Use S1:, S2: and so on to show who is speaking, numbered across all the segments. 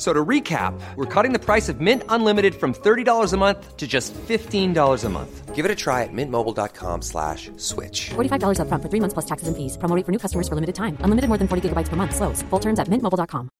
S1: So to recap, we're cutting the price of Mint Unlimited from $30 a month to just $15 a month. Give it a try at mintmobile.com slash switch.
S2: $45 upfront for three months plus taxes and fees. Promo rate for new customers for limited time. Unlimited more than 40 gigabytes per month. Slows. Full terms at mintmobile.com.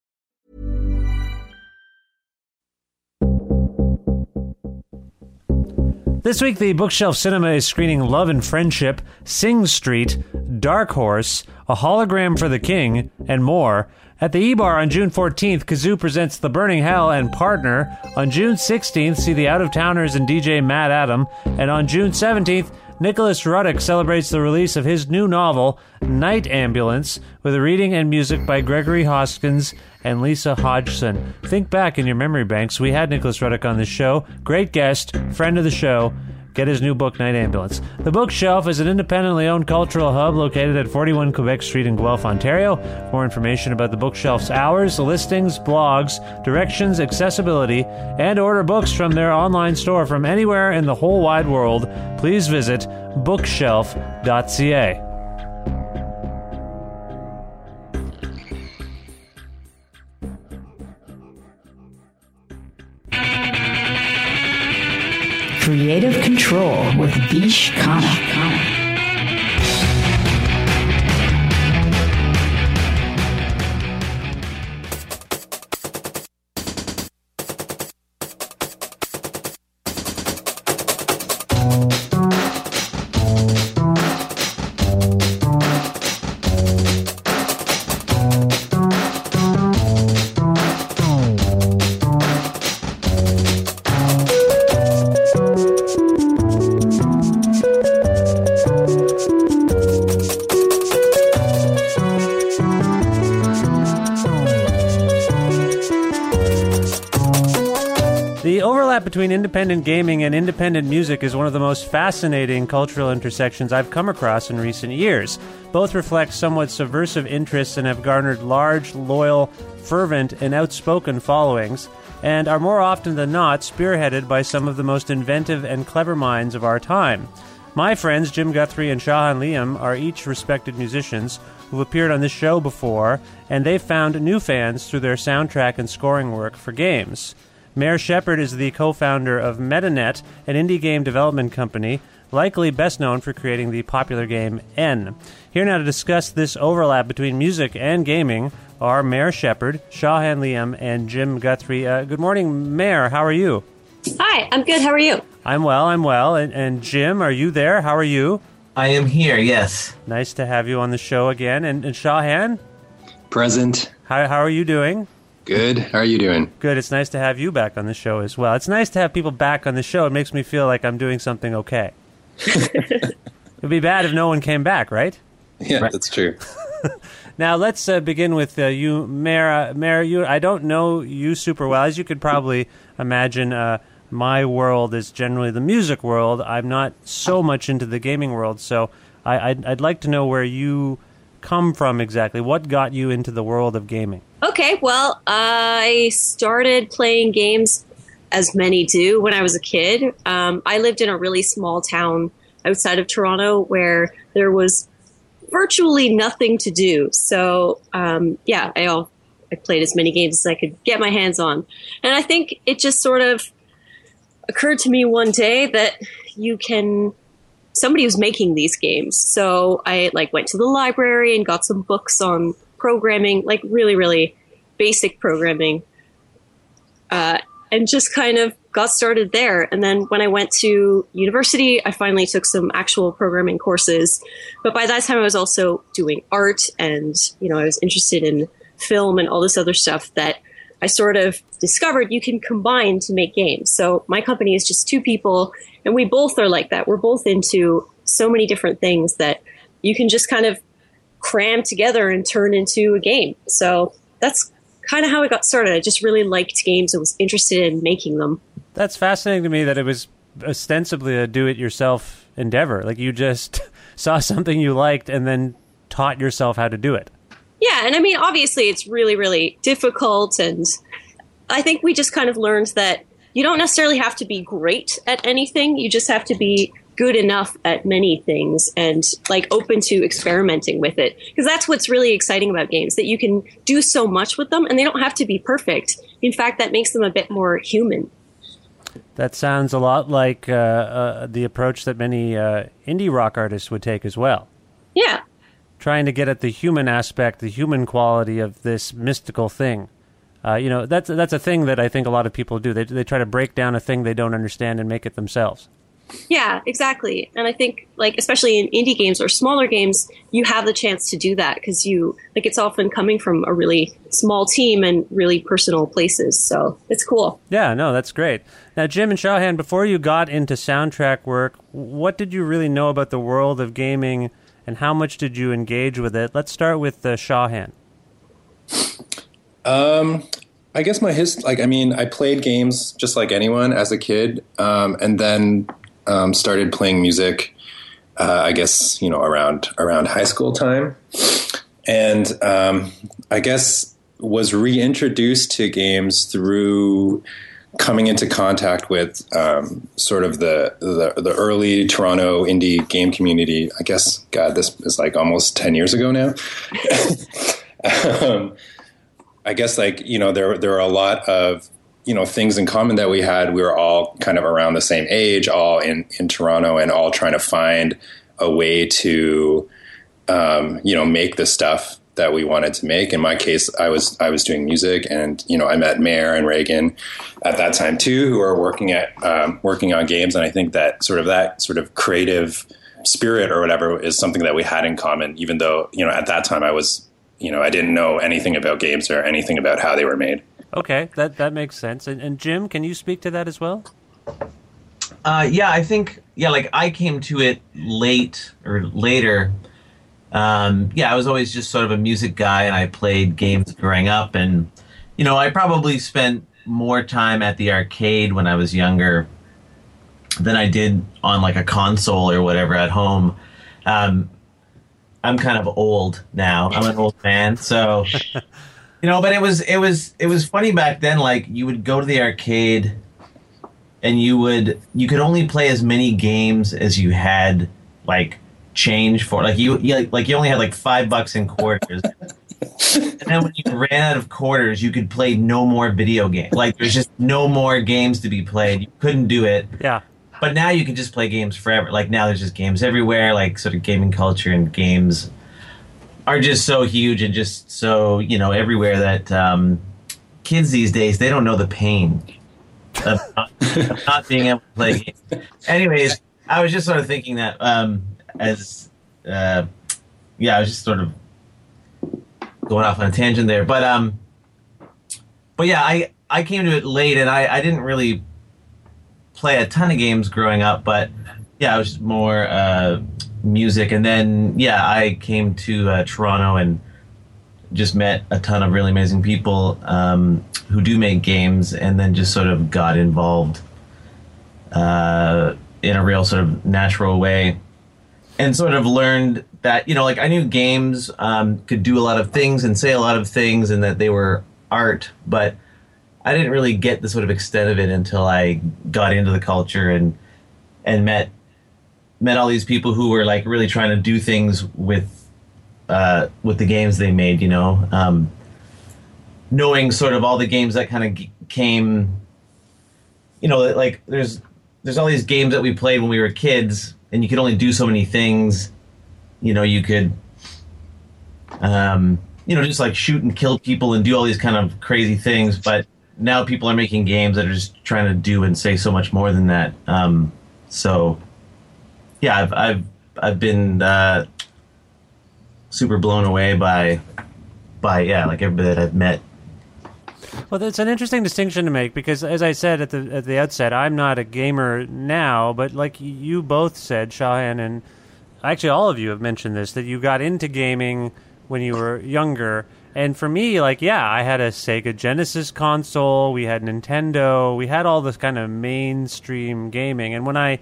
S3: This week, the Bookshelf Cinema is screening Love and Friendship, Sing Street, Dark Horse, A Hologram for the King, and more. At the E-Bar on June 14th, Kazoo presents The Burning Hell and Partner. On June 16th, see The Out-of-Towners and DJ Matt Adam. And on June 17th, Nicholas Ruddock celebrates the release of his new novel, Night Ambulance, with a reading and music by Gregory Hoskins and Lisa Hodgson. Think back in your memory banks. We had Nicholas Ruddock on the show. Great guest, friend of the show. Get his new book, Night Ambulance. The Bookshelf is an independently owned cultural hub located at 41 Quebec Street in Guelph, Ontario. More information about the Bookshelf's hours, listings, blogs, directions, accessibility, and order books from their online store from anywhere in the whole wide world, please visit bookshelf.ca.
S4: Creative Control with Vish Khanna.
S3: Between independent gaming and independent music is one of the most fascinating cultural intersections I've come across in recent years. Both reflect somewhat subversive interests and have garnered large, loyal, fervent, and outspoken followings, and are more often than not spearheaded by some of the most inventive and clever minds of our time. My friends Jim Guthrie and Shaw-Han Liem are each respected musicians who've appeared on this show before, and they've found new fans through their soundtrack and scoring work for games. Mare Sheppard is the co founder of MetaNet, an indie game development company, likely best known for creating the popular game N. Here now to discuss this overlap between music and gaming are Mare Sheppard, Shaw-Han Liem, and Jim Guthrie. Uh, good morning, Mare. How are you?
S5: Hi, I'm good. How are you?
S3: I'm well, I'm well. And, and Jim, are you there? How are you?
S6: I am here, yes.
S3: Nice to have you on the show again. And, and Shaw-Han,
S7: Present.
S3: how, how are you doing?
S7: Good. How are you doing?
S3: Good. It's nice to have you back on the show as well. It's nice to have people back on the show. It makes me feel like I'm doing something okay. It'd be bad if no one came back, right?
S7: Yeah, that's true.
S3: Now let's uh, begin with uh, you, Mare. Uh, Mare, you. I don't know you super well, as you could probably imagine. Uh, my world is generally the music world. I'm not so much into the gaming world, so I, I'd, I'd like to know where you come from exactly. What got you into the world of gaming?
S5: Okay, well, I started playing games as many do when I was a kid. Um, I lived in a really small town outside of Toronto where there was virtually nothing to do. So, um, yeah, I, all, I played as many games as I could get my hands on. And I think it just sort of occurred to me one day that you can somebody was making these games. So I like went to the library and got some books on programming, like really, really basic programming, uh, and just kind of got started there. And then when I went to university, I finally took some actual programming courses. But by that time, I was also doing art, and you know, I was interested in film and all this other stuff that I sort of discovered you can combine to make games. So my company is just two people, and we both are like that. We're both into so many different things that you can just kind of cram together and turn into a game. So that's kind of how I got started. I just really liked games and was interested in making them.
S3: That's fascinating to me that it was ostensibly a do it yourself endeavor. Like you just saw something you liked and then taught yourself how to do it.
S5: Yeah, and I mean, obviously, it's really, really difficult. And I think we just kind of learned that you don't necessarily have to be great at anything. You just have to be good enough at many things and like open to experimenting with it. Because that's what's really exciting about games that you can do so much with them and they don't have to be perfect. In fact, that makes them a bit more human.
S3: That sounds a lot like uh, uh, the approach that many uh, indie rock artists would take as well.
S5: Yeah.
S3: Trying to get at the human aspect, the human quality of this mystical thing. Uh, you know, that's that's a thing that I think a lot of people do. They they try to break down a thing they don't understand and make it themselves.
S5: Yeah, exactly. And I think, like, especially in indie games or smaller games, you have the chance to do that because you, like, it's often coming from a really small team and really personal places. So it's cool.
S3: Yeah, no, that's great. Now, Jim and Shaw-Han, before you got into soundtrack work, what did you really know about the world of gaming and how much did you engage with it? Let's start with uh, Shaw-Han.
S7: Um, I guess my his like I mean I played games just like anyone as a kid, um, and then um, started playing music. Uh, I guess you know around around high school time, and um, I guess was reintroduced to games through coming into contact with um, sort of the, the, the early Toronto indie game community. I guess God, this is like almost ten years ago now. um, I guess like you know there there are a lot of you know things in common that we had. We were all kind of around the same age, all in in Toronto, and all trying to find a way to um, you know make the stuff that we wanted to make. In my case, I was I was doing music, and you know I met Mare and Raigan at that time too, who are working at um, working on games, and I think that sort of that sort of creative spirit or whatever is something that we had in common. Even though you know at that time I was you know I didn't know anything about games or anything about how they were made.
S3: Okay, that that makes sense. And, and Jim, can you speak to that as well?
S6: Uh, yeah, I think yeah, like I came to it late or later. Um, yeah, I was always just sort of a music guy, and I played games growing up, and you know, I probably spent more time at the arcade when I was younger than I did on like a console or whatever at home. Um, I'm kind of old now. I'm an old man, so you know. But it was it was it was funny back then. Like you would go to the arcade, and you would you could only play as many games as you had like change for. Like you, you like you only had like five bucks in quarters. and then when you ran out of quarters, you could play no more video games. Like there's just no more games to be played. You couldn't do it.
S3: Yeah.
S6: But now you can just play games forever. Like now there's just games everywhere. Like sort of gaming culture and games are just so huge and just so you know everywhere that um, kids these days they don't know the pain of not, of not being able to play games. Anyways, I was just sort of thinking that um, as uh, yeah, I was just sort of going off on a tangent there, but um, but yeah, I I came to it late and I I didn't really play a ton of games growing up, but yeah, I was more uh, music, and then yeah, I came to uh, Toronto and just met a ton of really amazing people um, who do make games, and then just sort of got involved uh, in a real sort of natural way, and sort of learned that you know, like I knew games um, could do a lot of things and say a lot of things, and that they were art, but I didn't really get the sort of extent of it until I got into the culture and and met met all these people who were like really trying to do things with uh, with the games they made. You know, um, knowing sort of all the games that kind of g- came. You know, like there's there's all these games that we played when we were kids, and you could only do so many things. You know, you could. Um, you know, just like shoot and kill people and do all these kind of crazy things. But now people are making games that are just trying to do and say so much more than that. Um, so, yeah, I've I've I've been uh, super blown away by by yeah, like everybody that I've met.
S3: Well, that's an interesting distinction to make because, as I said at the at the outset, I'm not a gamer now, but like you both said, Shaw-Han and actually all of you have mentioned this that you got into gaming when you were younger. And for me, like, yeah, I had a Sega Genesis console, we had Nintendo, we had all this kind of mainstream gaming. And when I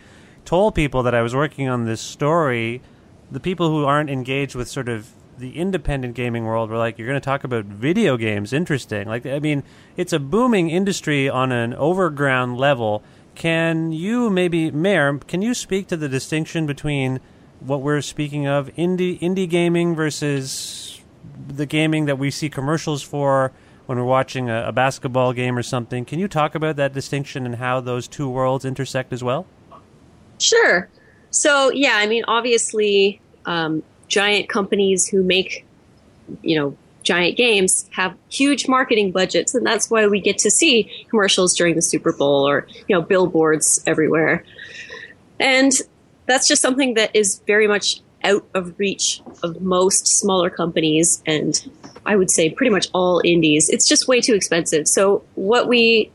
S3: told people that I was working on this story, the people who aren't engaged with sort of the independent gaming world were like, "You're going to talk about video games? Interesting." Like, I mean, it's a booming industry on an overground level. Can you maybe, Mare, can you speak to the distinction between what we're speaking of, indie indie gaming versus the gaming that we see commercials for when we're watching a, a basketball game or something? Can you talk about that distinction and how those two worlds intersect as well?
S5: Sure. So yeah, I mean, obviously, um, giant companies who make, you know, giant games have huge marketing budgets, and that's why we get to see commercials during the Super Bowl or you know billboards everywhere. And that's just something that is very much out of reach of most smaller companies and I would say pretty much all indies. It's just way too expensive. So what we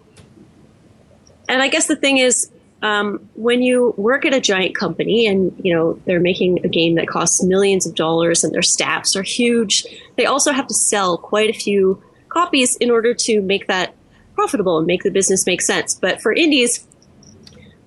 S5: and I guess the thing is um, when you work at a giant company and you know they're making a game that costs millions of dollars and their staffs are huge they also have to sell quite a few copies in order to make that profitable and make the business make sense. But for indies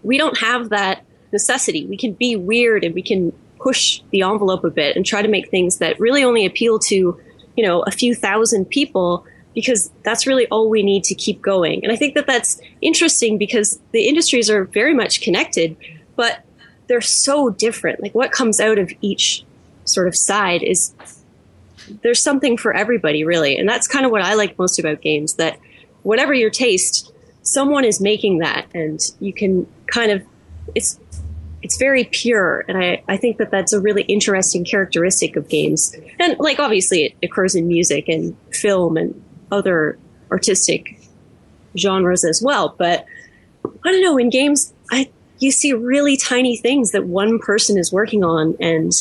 S5: we don't have that necessity. We can be weird and we can push the envelope a bit and try to make things that really only appeal to you know a few thousand people because that's really all we need to keep going. And I think that that's interesting because the industries are very much connected, but they're so different. Like what comes out of each sort of side is there's something for everybody really. And that's kind of what I like most about games that whatever your taste, someone is making that and you can kind of it's it's very pure and I, I think that that's a really interesting characteristic of games and like obviously it occurs in music and film and other artistic genres as well. But I don't know, in games, I you see really tiny things that one person is working on and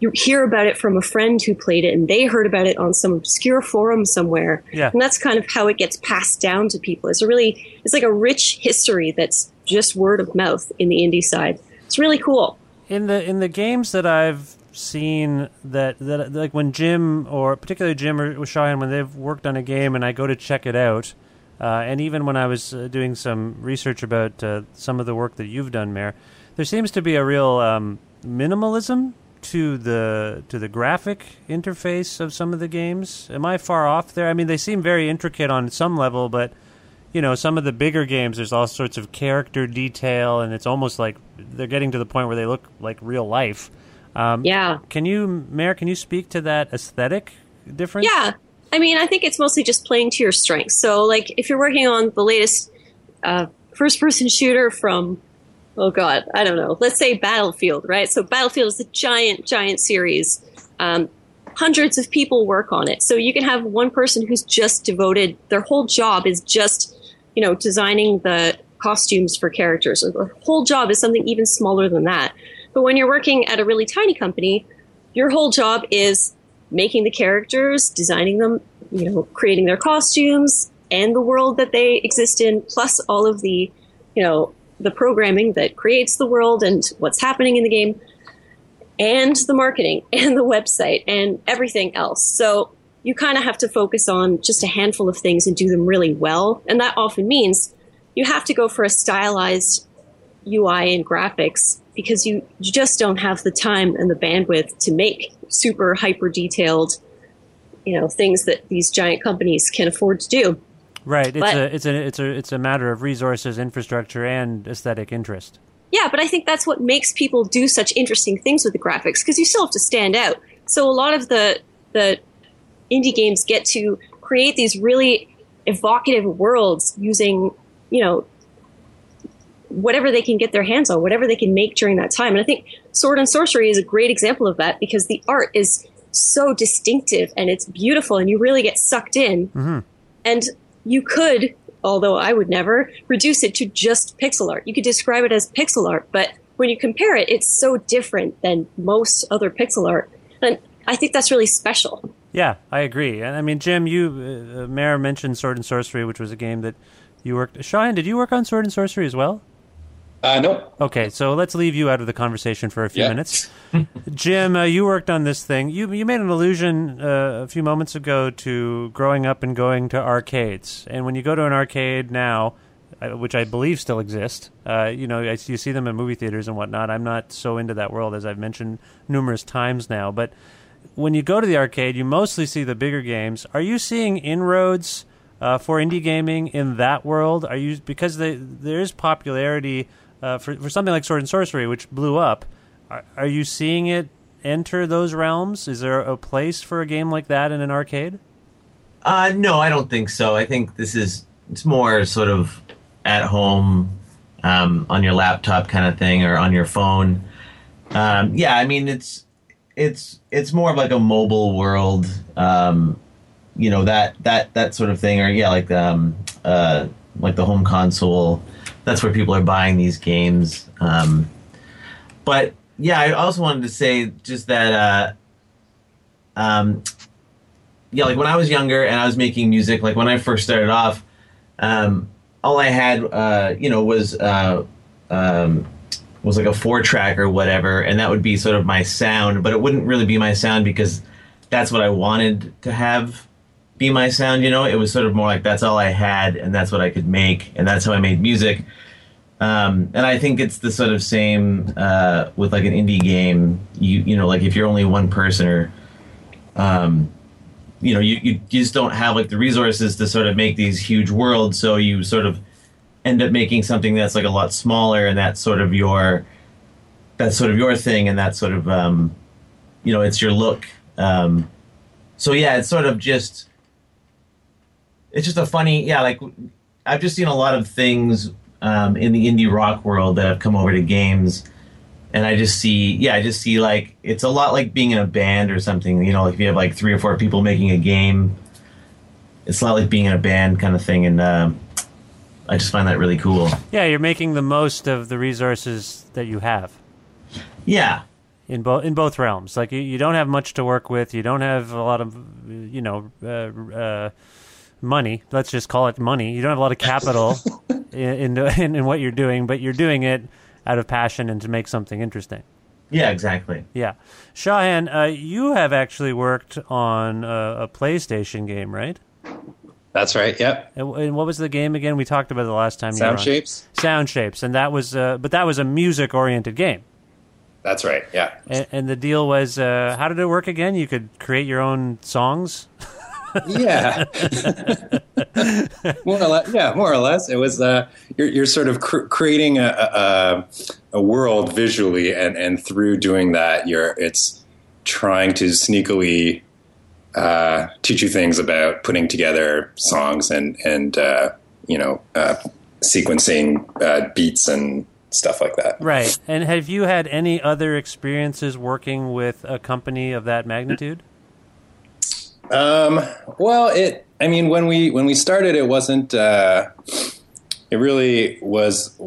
S5: you hear about it from a friend who played it and they heard about it on some obscure forum somewhere.
S3: Yeah.
S5: And that's kind of how it gets passed down to people. It's a really it's like a rich history that's just word of mouth in the indie side. It's really cool.
S3: In the in the games that I've seen that that like when Jim or particularly Jim or Shaw-Han when they've worked on a game and I go to check it out, uh, and even when I was uh, doing some research about uh, some of the work that you've done, Mare, there seems to be a real um, minimalism to the to the graphic interface of some of the games. Am I far off there? I mean, they seem very intricate on some level, but you know, some of the bigger games, there's all sorts of character detail, and it's almost like they're getting to the point where they look like real life. Um,
S5: yeah.
S3: Can you, Mare, can you speak to that aesthetic difference?
S5: Yeah. I mean, I think it's mostly just playing to your strengths. So, like, if you're working on the latest uh, first person shooter from, oh God, I don't know, let's say Battlefield, right? So, Battlefield is a giant, giant series. Um, hundreds of people work on it. So, you can have one person who's just devoted, their whole job is just, you know, designing the costumes for characters. Or their whole job is something even smaller than that. But when you're working at a really tiny company, your whole job is making the characters, designing them, you know, creating their costumes and the world that they exist in, plus all of the, you know, the programming that creates the world and what's happening in the game, and the marketing and the website and everything else. So you kind of have to focus on just a handful of things and do them really well. And that often means you have to go for a stylized UI and graphics because you, you just don't have the time and the bandwidth to make super hyper detailed, you know, things that these giant companies can afford to do.
S3: Right. It's but, a it's a it's a it's a matter of resources, infrastructure, and aesthetic interest.
S5: Yeah, but I think that's what makes people do such interesting things with the graphics because you still have to stand out. So a lot of the the indie games get to create these really evocative worlds using, you know, whatever they can get their hands on, whatever they can make during that time. And I think Sword and Sworcery is a great example of that because the art is so distinctive and it's beautiful and you really get sucked in.
S3: Mm-hmm.
S5: And you could, although I would never, reduce it to just pixel art. You could describe it as pixel art, but when you compare it, it's so different than most other pixel art. And I think that's really special.
S3: Yeah, I agree. And I mean, Jim, you, uh, Mare mentioned Sword and Sworcery, which was a game that you worked. Shaw-Han, did you work on Sword and Sworcery as well?
S7: Uh, no.
S3: Okay, so let's leave you out of the conversation for a few
S7: Yeah.
S3: minutes. Jim, uh, you worked on this thing. You you made an allusion uh, a few moments ago to growing up and going to arcades. And when you go to an arcade now, uh, which I believe still exist, uh, you know, I, you see them in movie theaters and whatnot. I'm not so into that world as I've mentioned numerous times now. But when you go to the arcade, you mostly see the bigger games. Are you seeing inroads uh, for indie gaming in that world? Are you because they, there is popularity uh, for for something like Sword and Sworcery, which blew up? Are, are you seeing it enter those realms? Is there a place for a game like that in an arcade?
S6: Uh, no, I don't think so. I think this is it's more sort of at home, um, on your laptop kind of thing, or on your phone. Um, yeah, I mean it's it's it's more of like a mobile world, um, you know that that that sort of thing, or yeah, like um, uh, like the home console. That's where people are buying these games. Um, but yeah, I also wanted to say just that. Uh, um, yeah, like when I was younger and I was making music, like when I first started off, um, all I had, uh, you know, was uh, um, was like a four track or whatever, and that would be sort of my sound. But it wouldn't really be my sound because that's what I wanted to have be my sound. You know, it was sort of more like that's all I had, and that's what I could make, and that's how I made music. Um, and I think it's the sort of same uh, with like an indie game. You you know, like if you're only one person or um, you know, you, you, just don't have like the resources to sort of make these huge worlds. So you sort of end up making something that's like a lot smaller, and that's sort of your that's sort of your thing, and that's sort of um, you know, it's your look. Um, so yeah, it's sort of just it's just a funny yeah. Like I've just seen a lot of things um, in the indie rock world that have come over to games and I just see, yeah, I just see like it's a lot like being in a band or something. You know, like if you have like three or four people making a game, it's a lot like being in a band kind of thing, and um, I just find that really cool.
S3: Yeah, you're making the most of the resources that you have.
S6: Yeah,
S3: in both in both realms. Like you, you don't have much to work with. You don't have a lot of you know uh, uh, money. Let's just call it money. You don't have a lot of capital in, in in what you're doing, but you're doing it out of passion and to make something interesting.
S6: Yeah, exactly.
S3: Yeah, Shaw-Han, uh, you have actually worked on a, a PlayStation game, right?
S7: That's right. Yep.
S3: And, and, what was the game again? We talked about it the last time.
S7: Sound
S3: you were on.
S7: shapes.
S3: Sound shapes, and that was, uh, but that was a music-oriented game.
S7: That's right. Yeah.
S3: And, and the deal was, uh, how did it work again? You could create your own songs.
S7: yeah. more or less, yeah, more or less. It was uh, you're, you're sort of cr- creating a, a, a world visually, and, and through doing that, you're it's trying to sneakily uh, teach you things about putting together songs and and uh, you know uh, sequencing uh, beats and stuff like that.
S3: Right. And have you had any other experiences working with a company of that magnitude?
S7: Um, well, it. I mean, when we when we started, it wasn't. Uh, it really was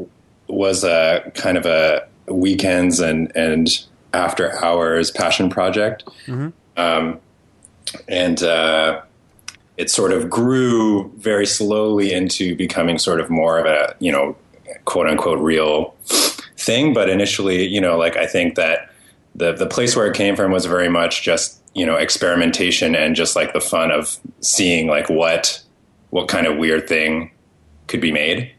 S7: was a kind of a weekends and and after hours passion project,
S3: mm-hmm.
S7: um, and uh, it sort of grew very slowly into becoming sort of more of a you know quote unquote real thing. But initially, you know, like I think that the the place where it came from was very much just you know experimentation and just like the fun of seeing like what what kind of weird thing could be made.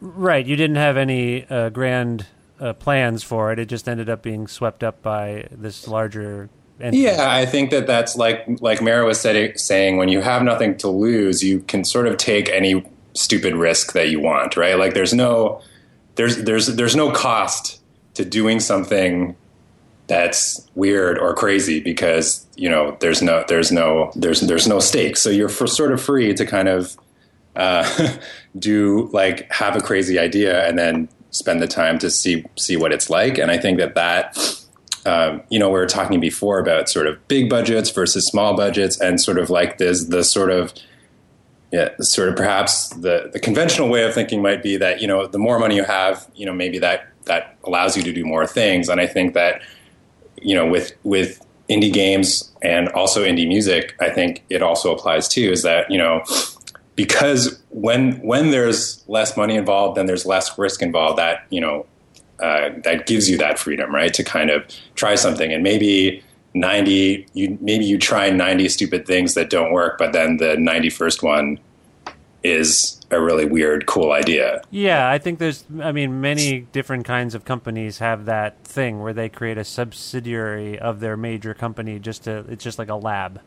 S3: Right. You didn't have any uh, grand uh, plans for it. It just ended up being swept up by this larger entity.
S7: yeah i think that that's like like mara was said, saying when you have nothing to lose you can sort of take any stupid risk that you want right? Like there's no there's there's there's no cost to doing something that's weird or crazy because you know there's no there's no there's there's no stakes so you're for sort of free to kind of uh, do like have a crazy idea and then spend the time to see see what it's like and i think that that um, you know, we were talking before about sort of big budgets versus small budgets, and sort of like this the sort of yeah, sort of perhaps the, the conventional way of thinking might be that you know the more money you have, you know maybe that that allows you to do more things. And I think that you know with with indie games and also indie music, I think it also applies too. Is that you know because when when there's less money involved, then there's less risk involved. That you know uh, that gives you that freedom, right, to kind of try something and maybe 90 you maybe you try 90 stupid things that don't work but then the 91st one is a really weird cool idea.
S3: Yeah i think there's i mean many different kinds of companies have that thing where they create a subsidiary of their major company just to it's just like a lab.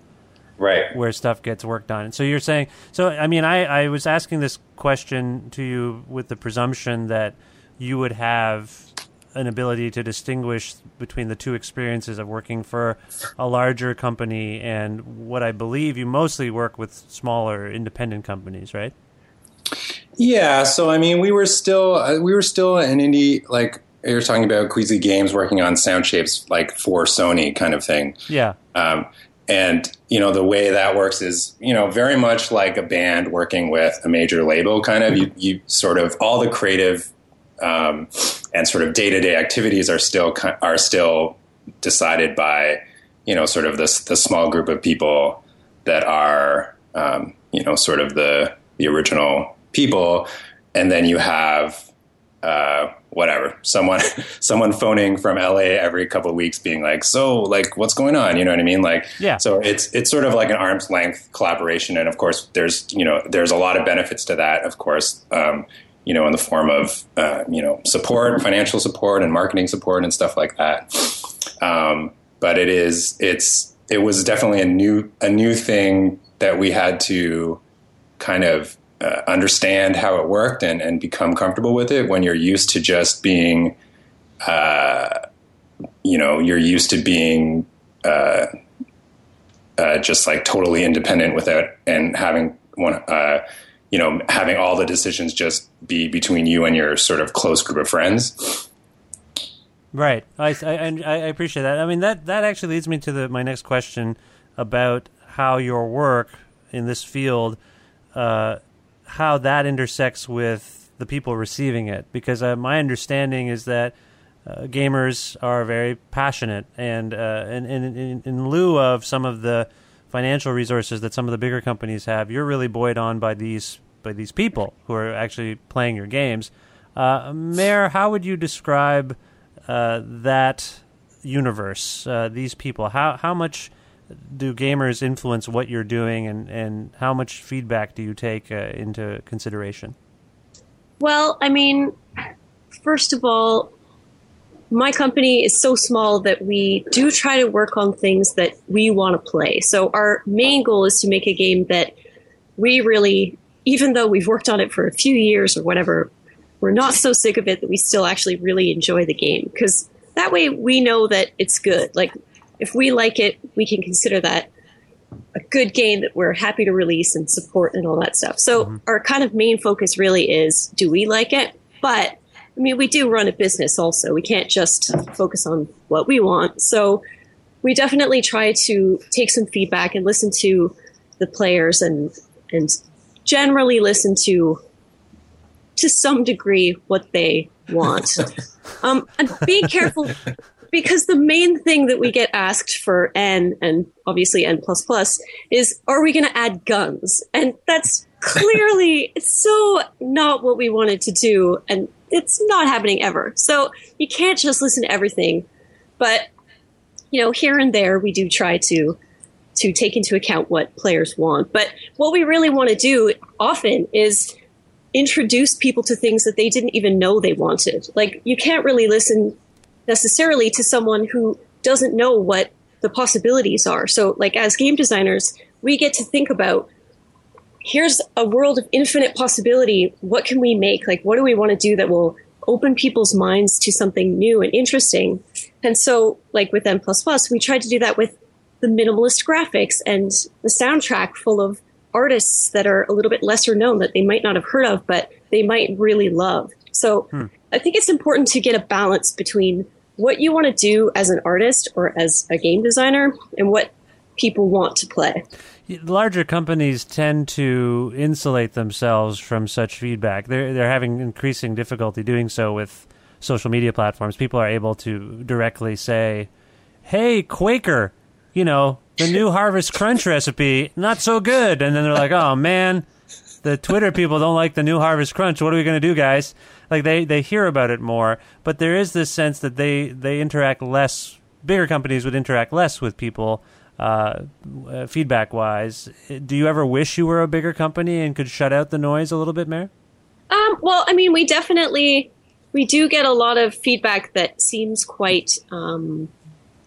S7: Right.
S3: Where stuff gets worked on. So you're saying so i mean i i was asking this question to you with the presumption that you would have an ability to distinguish between the two experiences of working for a larger company and what I believe you mostly work with smaller independent companies, right?
S7: Yeah, so I mean, we were still uh, we were still an indie like you're talking about Queasy Games working on sound shapes like for Sony kind of thing.
S3: Yeah.
S7: Um, and you know the way that works is you know very much like a band working with a major label kind of you you sort of all the creative um, and sort of day to day activities are still are still decided by you know sort of this the small group of people that are um, you know sort of the the original people, and then you have uh, whatever. Someone someone phoning from LA every couple of weeks being like so like what's going on? You know what I mean? Like
S3: yeah.
S7: so it's it's sort of like an arm's length collaboration and of course there's you know there's a lot of benefits to that of course um, you know, in the form of uh, you know support, financial support, and marketing support and stuff like that. Um, but it is it's it was definitely a new a new thing that we had to kind of uh, understand how it worked and, and become comfortable with it when you're used to just being uh, you know you're used to being uh, uh just like totally independent without and having one uh, you know, having all the decisions just be between you and your sort of close group of friends.
S3: Right. I, I, I appreciate that. I mean, that, that actually leads me to the, my next question about how your work in this field, uh, how that intersects with the people receiving it. Because uh, my understanding is that uh, gamers are very passionate, and uh, in, in, in lieu of some of the financial resources that some of the bigger companies have, you're really buoyed on by these by these people who are actually playing your games. Uh, Mare, how would you describe uh, that universe? Uh, these people, how how much do gamers influence what you're doing, and and how much feedback do you take uh, into consideration?
S5: Well, I mean, first of all, my company is so small that we do try to work on things that we want to play. So our main goal is to make a game that we really, even though we've worked on it for a few years or whatever, we're not so sick of it that we still actually really enjoy the game because that way we know that it's good. Like if we like it, we can consider that a good game that we're happy to release and support and all that stuff. So mm-hmm. our kind of main focus really is do we like it? But I mean, we do run a business also. We can't just focus on what we want. So we definitely try to take some feedback and listen to the players and and generally listen to to some degree what they want. um, and be careful because the main thing that we get asked for N and obviously N plus plus is are we going to add guns? And that's clearly it's so not what we wanted to do and it's not happening ever. So you can't just listen to everything. But you know, here and there we do try to to take into account what players want. But what we really want to do often is introduce people to things that they didn't even know they wanted. Like you can't really listen necessarily to someone who doesn't know what the possibilities are. So like as game designers, we get to think about here's a world of infinite possibility. What can we make? Like, what do we want to do that will open people's minds to something new and interesting? And so, like with N++, we tried to do that with the minimalist graphics and the soundtrack full of artists that are a little bit lesser known that they might not have heard of, but they might really love. So hmm. I think it's important to get a balance between what you want to do as an artist or as a game designer and what people want to play.
S3: Larger companies tend to insulate themselves from such feedback. They're they're having increasing difficulty doing so with social media platforms. People are able to directly say, "Hey, Quaker, you know the new Harvest Crunch recipe not so good," and then they're like, "Oh man." The Twitter people don't like the new Harvest Crunch. What are we going to do, guys? Like they, they hear about it more, but there is this sense that they, they interact less. Bigger companies would interact less with people uh, uh, feedback wise. Do you ever wish you were a bigger company and could shut out the noise a little bit, Mare?
S5: Um, well, I mean, we definitely we do get a lot of feedback that seems quite um,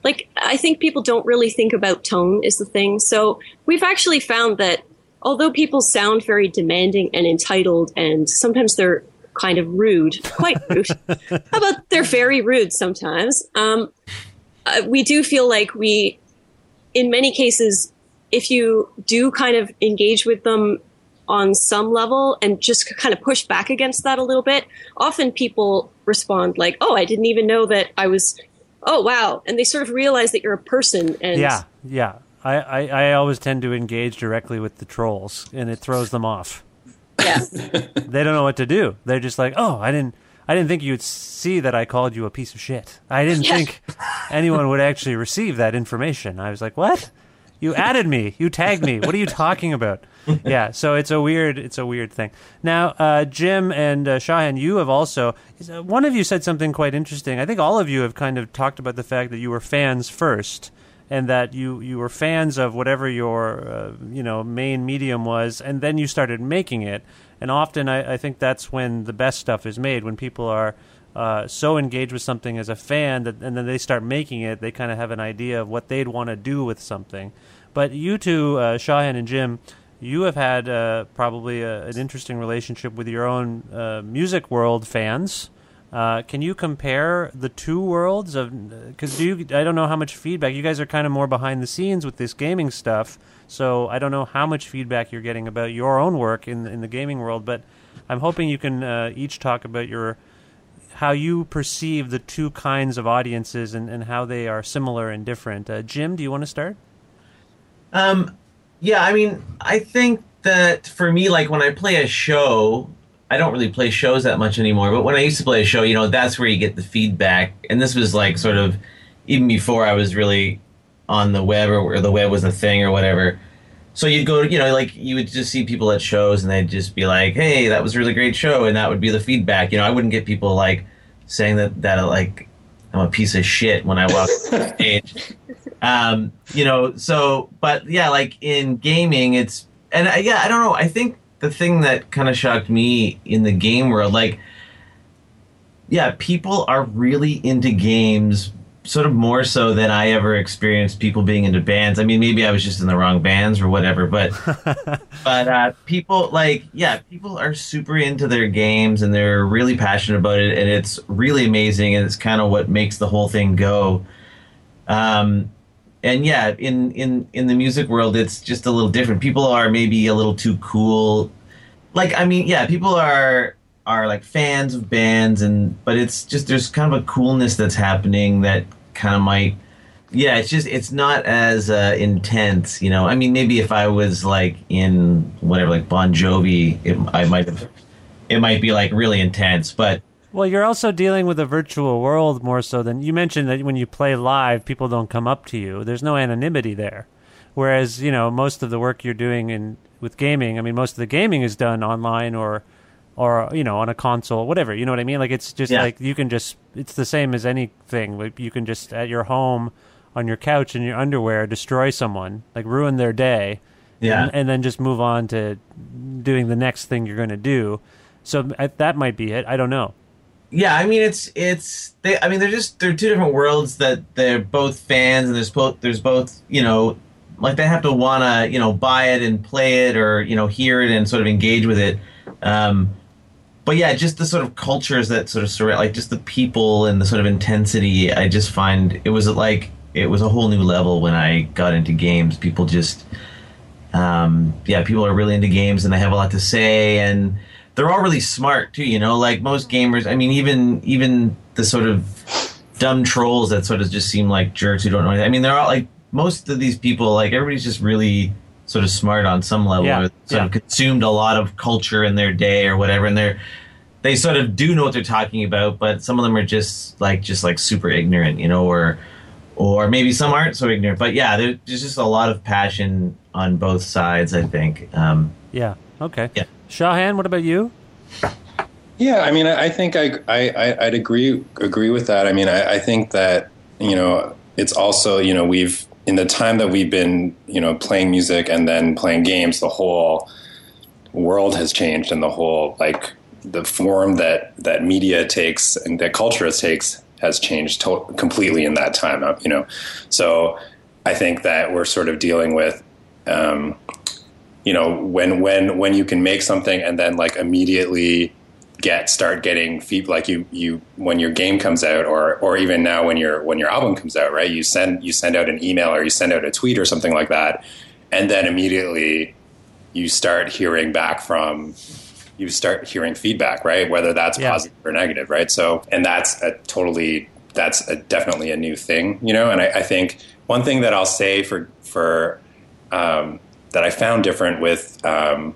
S5: like I think people don't really think about tone is the thing. So we've actually found that although people sound very demanding and entitled, and sometimes they're kind of rude, quite rude. How about they're very rude sometimes? Um, uh, we do feel like we in many cases, if you do kind of engage with them on some level and just kind of push back against that a little bit, often people respond like, "Oh, I didn't even know that I was." Oh wow! And they sort of realize that you're a person. And
S3: yeah, yeah. I, I, I always tend to engage directly with the trolls, and it throws them off.
S5: Yeah,
S3: they don't know what to do. They're just like, "Oh, I didn't." I didn't think you'd see that I called you a piece of shit. I didn't yeah. think anyone would actually receive that information. I was like, what? You added me. You tagged me. What are you talking about? yeah, so it's a weird, it's a weird thing. Now, uh, Jim and uh, Shaw-Han, you have also uh, one of you said something quite interesting. I think all of you have kind of talked about the fact that you were fans first, and that you you were fans of whatever your uh, you know main medium was, and then you started making it. And often I, I, think that's when the best stuff is made when people are uh, so engaged with something as a fan that and then they start making it they kind of have an idea of what they'd want to do with something. But you two uh, Shaw-Han and Jim you have had uh, probably a, an interesting relationship with your own uh, music world fans uh, can you compare the two worlds of because do you I don't know how much feedback you guys are kind of more behind the scenes with this gaming stuff so I don't know how much feedback you're getting about your own work in in the gaming world but I'm hoping you can uh, each talk about your how you perceive the two kinds of audiences and, and how they are similar and different. Uh, Jim, do you want to start?
S6: Um, yeah, I mean, I think that for me, like when I play a show, I don't really play shows that much anymore. But when I used to play a show, you know, that's where you get the feedback. And this was like sort of even before I was really on the web or the web was a thing or whatever. So you'd go, you know, like you would just see people at shows and they'd just be like, "Hey, that was a really great show," and that would be the feedback. You know, I wouldn't get people like saying that that like I'm a piece of shit when I walk on stage. Um, you know, so but yeah, like in gaming, it's and I, yeah, I don't know. I think the thing that kind of shocked me in the game world, like, yeah, people are really into games sort of more so than I ever experienced people being into bands. I mean, maybe I was just in the wrong bands or whatever, but but uh, people like yeah, people are super into their games and they're really passionate about it, and it's really amazing, and it's kind of what makes the whole thing go. Um, and yeah, in in in the music world, it's just a little different. People are maybe a little too cool. Like, I mean, yeah, people are are like fans of bands, and but it's just there's kind of a coolness that's happening that kind of might. Yeah, it's just it's not as uh, intense, you know. I mean, maybe if I was like in whatever, like Bon Jovi, it, I might have. It might be like really intense, but
S3: well, you're also dealing with a virtual world more so than you mentioned that when you play live, people don't come up to you. There's no anonymity there. Whereas, you know, most of the work you're doing in with gaming, I mean, most of the gaming is done online or or you know on a console whatever you know what i mean like it's just yeah. like you can just it's the same as anything like you can just at your home on your couch in your underwear destroy someone like ruin their day
S6: yeah
S3: and, and then just move on to doing the next thing you're going to do so that might be it i don't know
S6: yeah, I mean it's it's they. I mean they're just they're two different worlds that they're both fans and there's both there's both you know like they have to wanna you know buy it and play it or you know hear it and sort of engage with it. Um, but yeah, just the sort of cultures that sort of surround, like just the people and the sort of intensity. I just find it was like it was a whole new level when I got into games. People just, um, yeah, people are really into games and they have a lot to say and they're all really smart too. You know, like most gamers. I mean, even even the sort of dumb trolls that sort of just seem like jerks who don't know anything. I mean, they're all like most of these people, like everybody's just really sort of smart on some level,
S3: Yeah,
S6: or sort
S3: yeah.
S6: of consumed a lot of culture in their day or whatever, and they're they sort of do know what they're talking about, but some of them are just like just like super ignorant, you know, or or maybe some aren't so ignorant. But yeah, there's just a lot of passion on both sides. I think. Um,
S3: Yeah. Okay.
S6: Yeah.
S3: Shaw-Han, what about you?
S7: Yeah, I mean, I, I think I, I, I'd agree agree with that. I mean, I, I think that you know it's also you know we've in the time that we've been you know playing music and then playing games, the whole world has changed, and the whole like the form that that media takes and that culture takes has changed to- completely in that time. You know, so I think that we're sort of dealing with. Um, you know when when when you can make something and then like immediately get start getting feed like you you when your game comes out or or even now when your when your album comes out right? You send you send out an email or you send out a tweet or something like that and then immediately you start hearing back from you start hearing feedback right? Whether that's
S3: Yeah.
S7: positive or negative right? So and that's a totally that's a, definitely a new thing you know? And I, I think one thing that i'll say for for um, that I found different with um,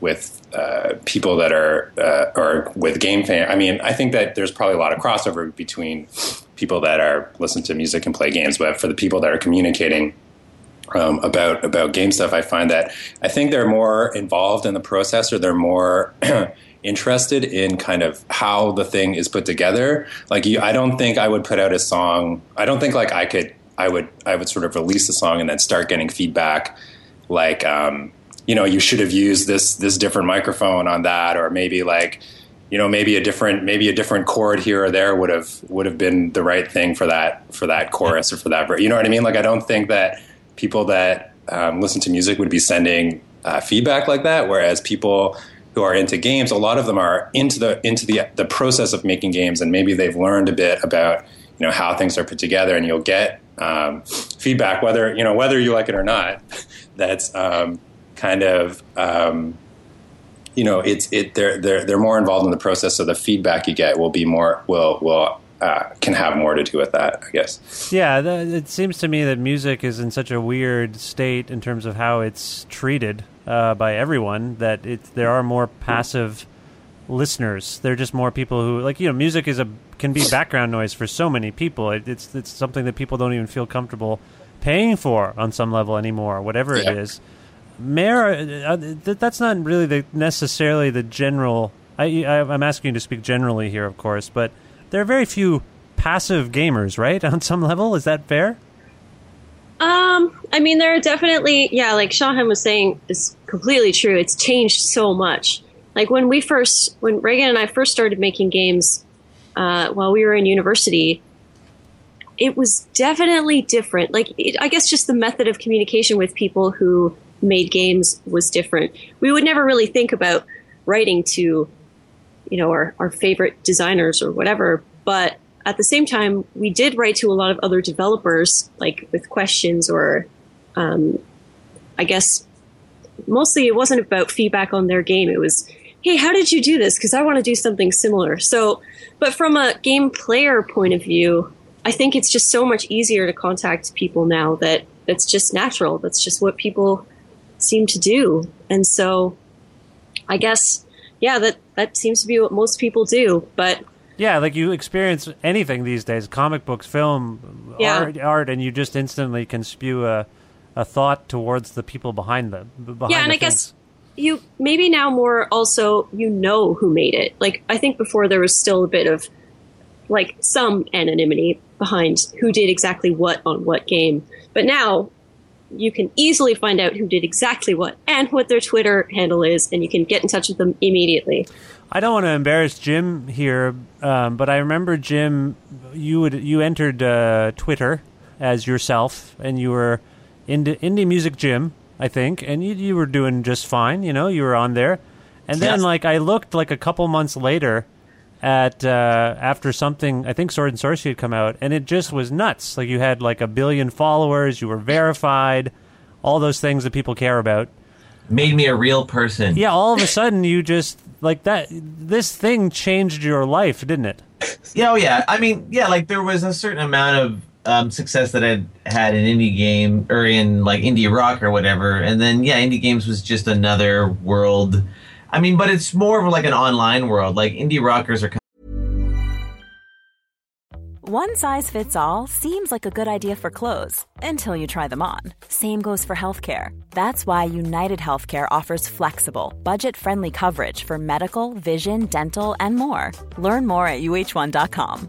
S7: with uh, people that are uh, or with game fan. I mean, I think that there's probably a lot of crossover between people that are listen to music and play games, but for the people that are communicating um, about about game stuff, I find that I think they're more involved in the process, or they're more interested in kind of how the thing is put together. Like, you, I don't think I would put out a song. I don't think like I could. I would. I would sort of release a song and then start getting feedback, like. Um, you know, you should have used this this different microphone on that, or maybe like, you know, maybe a different maybe a different chord here or there would have would have been the right thing for that for that chorus or for that. You know what I mean? Like, I don't think that people that um, listen to music would be sending uh, feedback like that, whereas people who are into games, a lot of them are into the into the the process of making games, and maybe they've learned a bit about you know how things are put together, and you'll get um, feedback whether you know whether you like it or not. That's um, kind of um, you know it's it they're they're they're more involved in the process, so the feedback you get will be more will will uh, can have more to do with that, I guess.
S3: Yeah, it seems to me that music is in such a weird state in terms of how it's treated uh, by everyone that it, there are more passive listeners. There are just more people who like you know music is a can be background noise for so many people. It, it's it's something that people don't even feel comfortable paying for on some level anymore, whatever
S7: Yeah.
S3: it is. Mare, uh, uh, th- that's not really the necessarily the general. I, I, I'm asking you to speak generally here, of course, but there are very few passive gamers, right? On some level, is that fair?
S5: Um, I mean, there are definitely, yeah, like Shaw-Han was saying, is completely true. It's changed so much. Like when we first, when Raigan and I first started making games uh, while we were in university, it was definitely different. Like, it, I guess just the method of communication with people who made games was different. We would never really think about writing to, you know, our, our favorite designers or whatever. But at the same time, we did write to a lot of other developers, like with questions or, um, I guess, mostly it wasn't about feedback on their game. It was, hey, how did you do this? Because I want to do something similar. So, but from a game player point of view, I think it's just so much easier to contact people now that that's just natural. That's just what people seem to do. And so I guess, yeah, that, that seems to be what most people do. But
S3: Yeah, like you experience anything these days, comic books, film,
S5: Yeah.
S3: art, art, and you just instantly can spew a, a thought towards the people behind them. Behind
S5: yeah, and
S3: the
S5: I guess
S3: things.
S5: You maybe now more also you know who made it. Like I think before there was still a bit of like some anonymity behind who did exactly what on what game, but now you can easily find out who did exactly what and what their Twitter handle is, and you can get in touch with them immediately.
S3: I don't want to embarrass Jim here, um, but I remember Jim. You would you entered uh, Twitter as yourself, and you were indie, indie music Jim, I think, and you, you were doing just fine. You know, you were on there, and then
S6: Yes.
S3: like I looked like a couple months later at uh, after something I think Sword and Sworcery had come out, and it just was nuts. Like you had like a billion followers, you were verified, all those things that people care about.
S6: Made me a real person.
S3: Yeah, all of a sudden you just like that. This thing changed your life, didn't it?
S6: Yeah, oh yeah. I mean, yeah, like there was a certain amount of um, success that I'd had in indie game or in like indie rock or whatever, and then yeah, indie games was just another world. I mean, but it's more of like an online world. Like indie rockers are.
S8: Kind One size fits all seems like a good idea for clothes until you try them on. Same goes for healthcare. That's why United Healthcare offers flexible, budget friendly coverage for medical, vision, dental, and more. Learn more at uh1.com.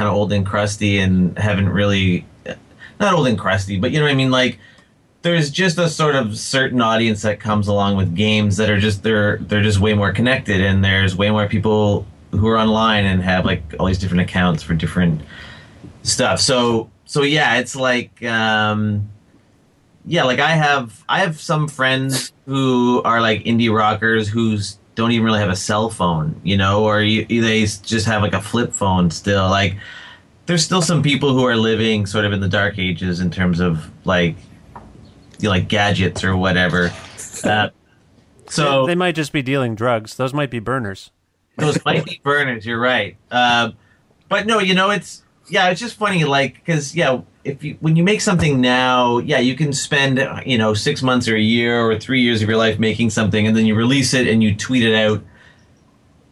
S6: Kind of old and crusty and haven't really not old and crusty but you know what i mean? Like there's just a sort of certain audience that comes along with games that are just they're they're just way more connected and there's way more people who are online and have like all these different accounts for different stuff. So so yeah it's like um yeah like i have i have some friends who are like indie rockers who's don't even really have a cell phone, you know, or you, they just have like a flip phone still. Like, there's still some people who are living sort of in the dark ages in terms of like, you know, like gadgets or whatever. Uh, so
S3: they might just be dealing drugs. Those might be burners.
S6: Those might be burners. You're right. Uh, but no, you know, it's yeah, it's just funny, like because yeah, if you when you make something now, yeah, you can spend you know six months or a year or three years of your life making something, and then you release it and you tweet it out,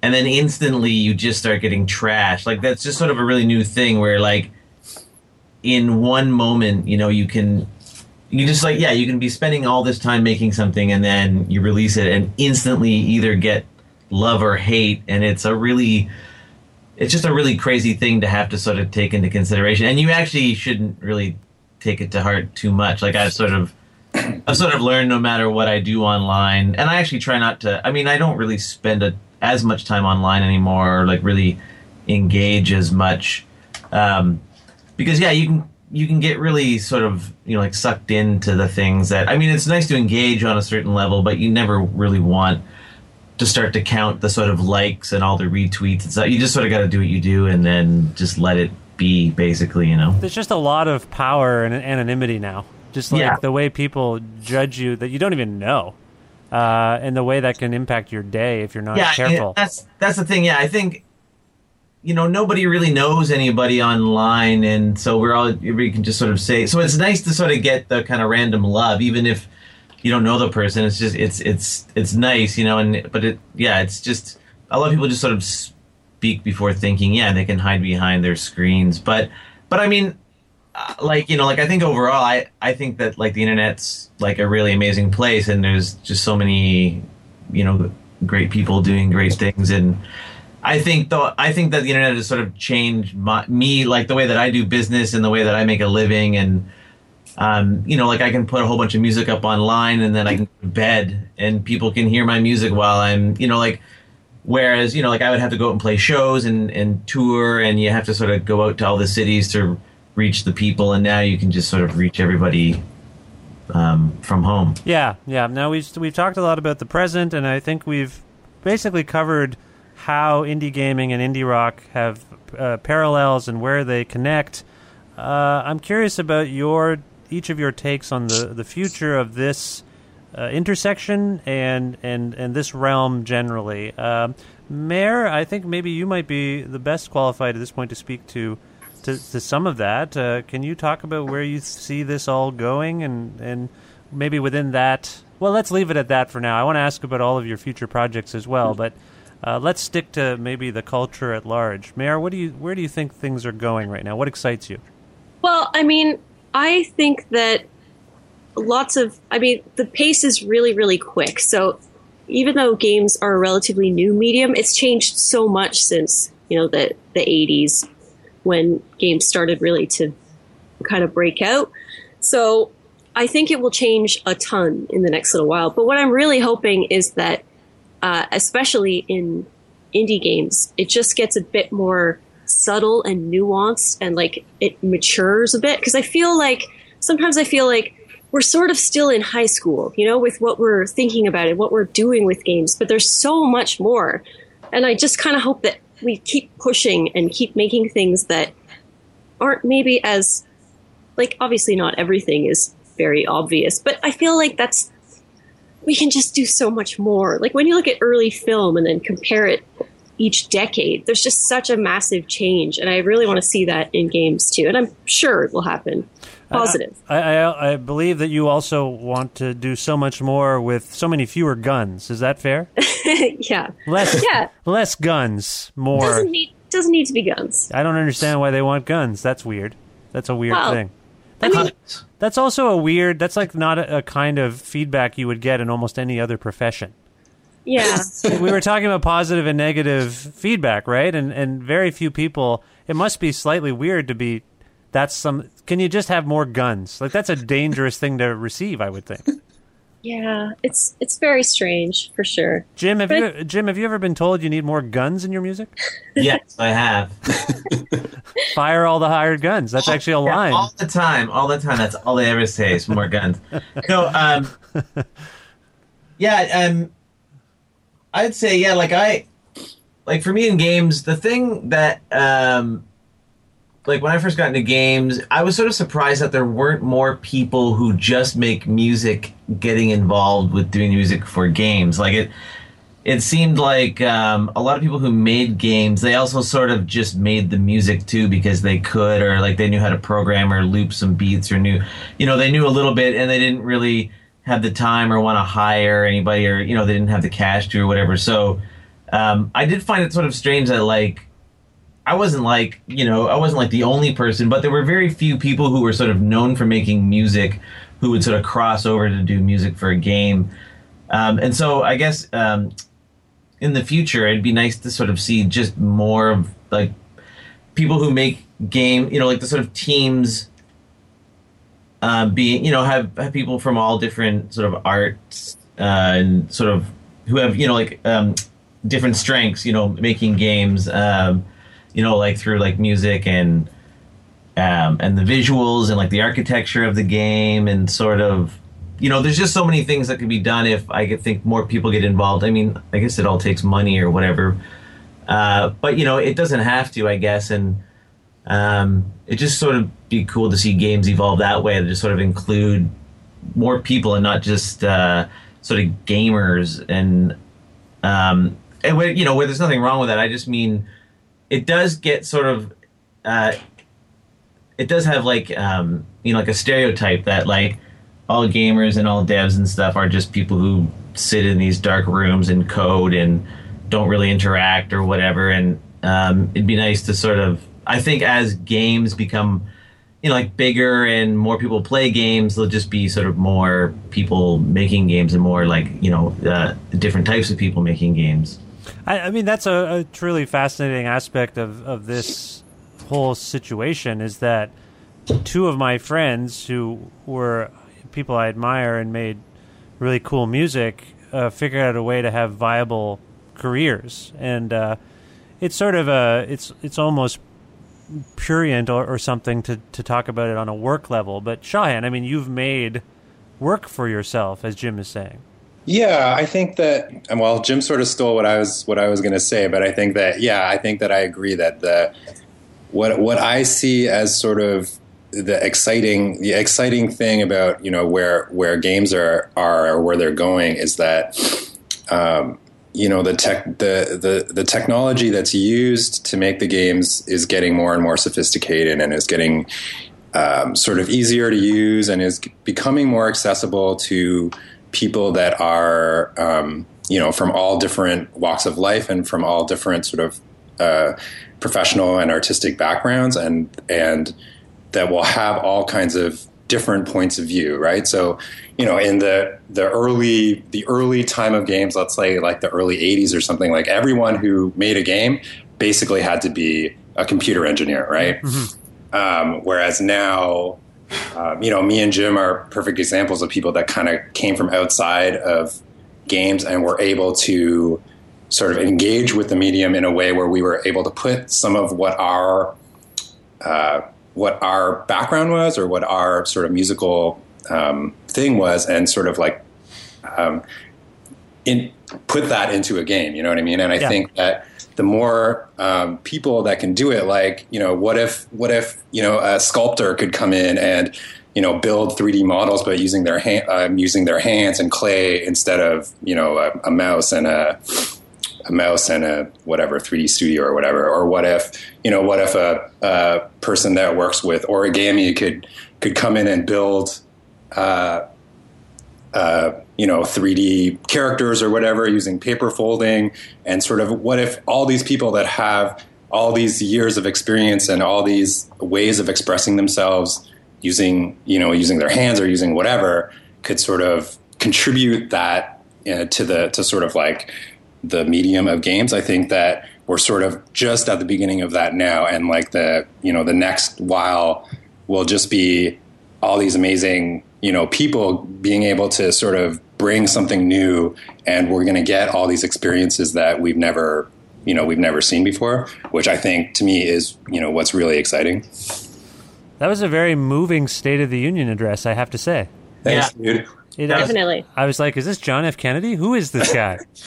S6: and then instantly you just start getting trashed. Like that's just sort of a really new thing where like in one moment, you know, you can you just like yeah, you can be spending all this time making something, and then you release it and instantly either get love or hate, and it's a really it's just a really crazy thing to have to sort of take into consideration. And you actually shouldn't really take it to heart too much. Like I've sort of I've sort of learned no matter what I do online, and I actually try not to. I mean, I don't really spend a, as much time online anymore, or like really engage as much, um, because yeah, you can you can get really sort of you know like sucked into the things that. I mean, it's nice to engage on a certain level, but you never really want to start to count the sort of likes and all the retweets and stuff. You just sort of got to do what you do and then just let it be, basically, you know?
S3: There's just a lot of power and anonymity now. Just like
S6: Yeah.
S3: the way people judge you that you don't even know. Uh, and the way that can impact your day if you're not
S6: yeah,
S3: careful.
S6: that's that's the thing. Yeah, I think you know nobody really knows anybody online, and so we're all we can just sort of say. So it's nice to sort of get the kind of random love, even if you don't know the person. It's just it's it's it's nice, you know. And but it yeah, it's just a lot of people just sort of speak before thinking. Yeah, they can hide behind their screens, but but I mean. uh, Like you know, like I think overall, I I think that like the internet's like a really amazing place, and there's just so many, you know, great people doing great things, and I think though I think that the internet has sort of changed my, me, like the way that I do business and the way that I make a living, and um, you know, like I can put a whole bunch of music up online, and then I can go to bed, and people can hear my music while I'm, you know, like. Whereas, you know, like I would have to go out and play shows and, and tour, and you have to sort of go out to all the cities to reach the people, and now you can just sort of reach everybody um, from home.
S3: Yeah, yeah. Now we've we've talked a lot about the present, and I think we've basically covered how indie gaming and indie rock have uh, parallels and where they connect. Uh, I'm curious about your each of your takes on the, the future of this uh, intersection and, and and this realm generally. Um, Mare, I think maybe you might be the best qualified at this point to speak to to, to some of that. Uh, can you talk about where you see this all going and, and maybe within that? Well, let's leave it at that for now. I want to ask about all of your future projects as well, but uh, let's stick to maybe the culture at large. Mare, what do you where do you think things are going right now? What excites you?
S5: Well, I mean, I think that lots of, I mean, the pace is really, really quick. So even though games are a relatively new medium, it's changed so much since, you know, the, the 80s when games started really to kind of break out. So I think it will change a ton in the next little while. But what I'm really hoping is that, uh, especially in indie games, it just gets a bit more subtle and nuanced and like it matures a bit because I feel like sometimes I feel like we're sort of still in high school, you know, with what we're thinking about and what we're doing with games, but there's so much more. And I just kind of hope that we keep pushing and keep making things that aren't maybe as like obviously not everything is very obvious, but I feel like that's we can just do so much more. Like when you look at early film and then compare it each decade, there's just such a massive change, and I really want to see that in games too. And I'm sure it will happen. Positive.
S3: I, I, I believe that you also want to do so much more with so many fewer guns. Is that fair?
S5: yeah.
S3: Less,
S5: yeah.
S3: less guns, more.
S5: Doesn't need doesn't need to be guns.
S3: I don't understand why they want guns. That's weird. That's a weird
S5: Well,
S3: thing.
S5: I mean,
S3: That's also a weird. That's like not a, a kind of feedback you would get in almost any other profession.
S5: Yeah.
S3: we were talking about positive and negative feedback, right? And and very few people. It must be slightly weird to be. That's some. Can you just have more guns? Like that's a dangerous thing to receive. I would think.
S5: Yeah, it's it's very strange for sure.
S3: Jim, have
S5: But-
S3: you Jim have you ever been told you need more guns in your music?
S6: yes, I have.
S3: Fire all the hired guns. That's actually a
S6: Yeah,
S3: line.
S6: all the time, all the time. That's all they ever say is more guns. No, um, yeah, um, I'd say yeah. Like I, like for me in games, the thing that um, like when I first got into games, I was sort of surprised that there weren't more people who just make music getting involved with doing music for games. Like it, it seemed like um, a lot of people who made games, they also sort of just made the music too because they could, or like they knew how to program or loop some beats, or knew, you know, they knew a little bit, and they didn't really have the time or want to hire anybody, or you know, they didn't have the cash to or whatever. So um, I did find it sort of strange that like I wasn't like, you know, I wasn't like the only person, but there were very few people who were sort of known for making music who would sort of cross over to do music for a game. Um, and so I guess um, in the future, it'd be nice to sort of see just more of like people who make game, you know, like the sort of teams um, being, you know, have, have people from all different sort of arts uh, and sort of who have, you know, like um, different strengths, you know, making games, um, you know, like through like music and um, and the visuals and like the architecture of the game and sort of you know there's just so many things that could be done if i could think more people get involved. I mean i guess it all takes money or whatever. Uh, but you know it doesn't have to i guess and um, it just sort of be cool to see games evolve that way to just sort of include more people and not just uh, sort of gamers and um, and where, you know where there's nothing wrong with that. I just mean it does get sort of uh, it does have like um, you know like a stereotype that like all gamers and all devs and stuff are just people who sit in these dark rooms and code and don't really interact or whatever. And um, it'd be nice to sort of i think as games become you know like bigger and more people play games there'll just be sort of more people making games and more like you know uh, different types of people making games.
S3: I, I mean, that's a, a truly fascinating aspect of, of this whole situation is that two of my friends who were people I admire and made really cool music uh, figured out a way to have viable careers, and uh, it's sort of a it's it's almost prurient or, or something to to talk about it on a work level. But Shaw-Han, I mean, you've made work for yourself, as Jim is saying.
S7: Yeah, I think that well, Jim sort of stole what I was what I was going to say, but I think that yeah, I think that I agree that the what what I see as sort of the exciting the exciting thing about you know where where games are are or where they're going is that um, you know the tech the, the the technology that's used to make the games is getting more and more sophisticated and is getting um, sort of easier to use and is becoming more accessible to people that are um, you know from all different walks of life and from all different sort of uh, professional and artistic backgrounds and and that will have all kinds of different points of view right? So you know in the the early the early time of games let's say like the early 80s or something like everyone who made a game basically had to be a computer engineer right? Um, whereas now um, you know, me and Jim are perfect examples of people that kind of came from outside of games and were able to sort of engage with the medium in a way where we were able to put some of what our uh, what our background was or what our sort of musical um, thing was, and sort of like um, in, put that into a game. You know what I mean? And I
S9: Yeah.
S7: think that the more um, people that can do it, like you know, what if what if you know a sculptor could come in and you know build 3D models, but using their hand, um, using their hands and clay instead of you know a, a mouse and a a mouse and a whatever 3D studio or whatever. Or what if you know what if a, a person that works with origami could could come in and build uh, uh, you know 3D characters or whatever using paper folding and sort of what if all these people that have all these years of experience and all these ways of expressing themselves using you know using their hands or using whatever could sort of contribute that uh, to the to sort of like the medium of games i think that we're sort of just at the beginning of that now and like the you know the next while will just be all these amazing you know people being able to sort of bring something new and we're going to get all these experiences that we've never you know we've never seen before which i think to me is you know what's really exciting
S3: That was a very moving State of the Union address, I have to say.
S7: Thanks, dude.
S3: It- I was-
S5: Definitely.
S3: I was like, "Is this John F. Kennedy? Who is this guy?"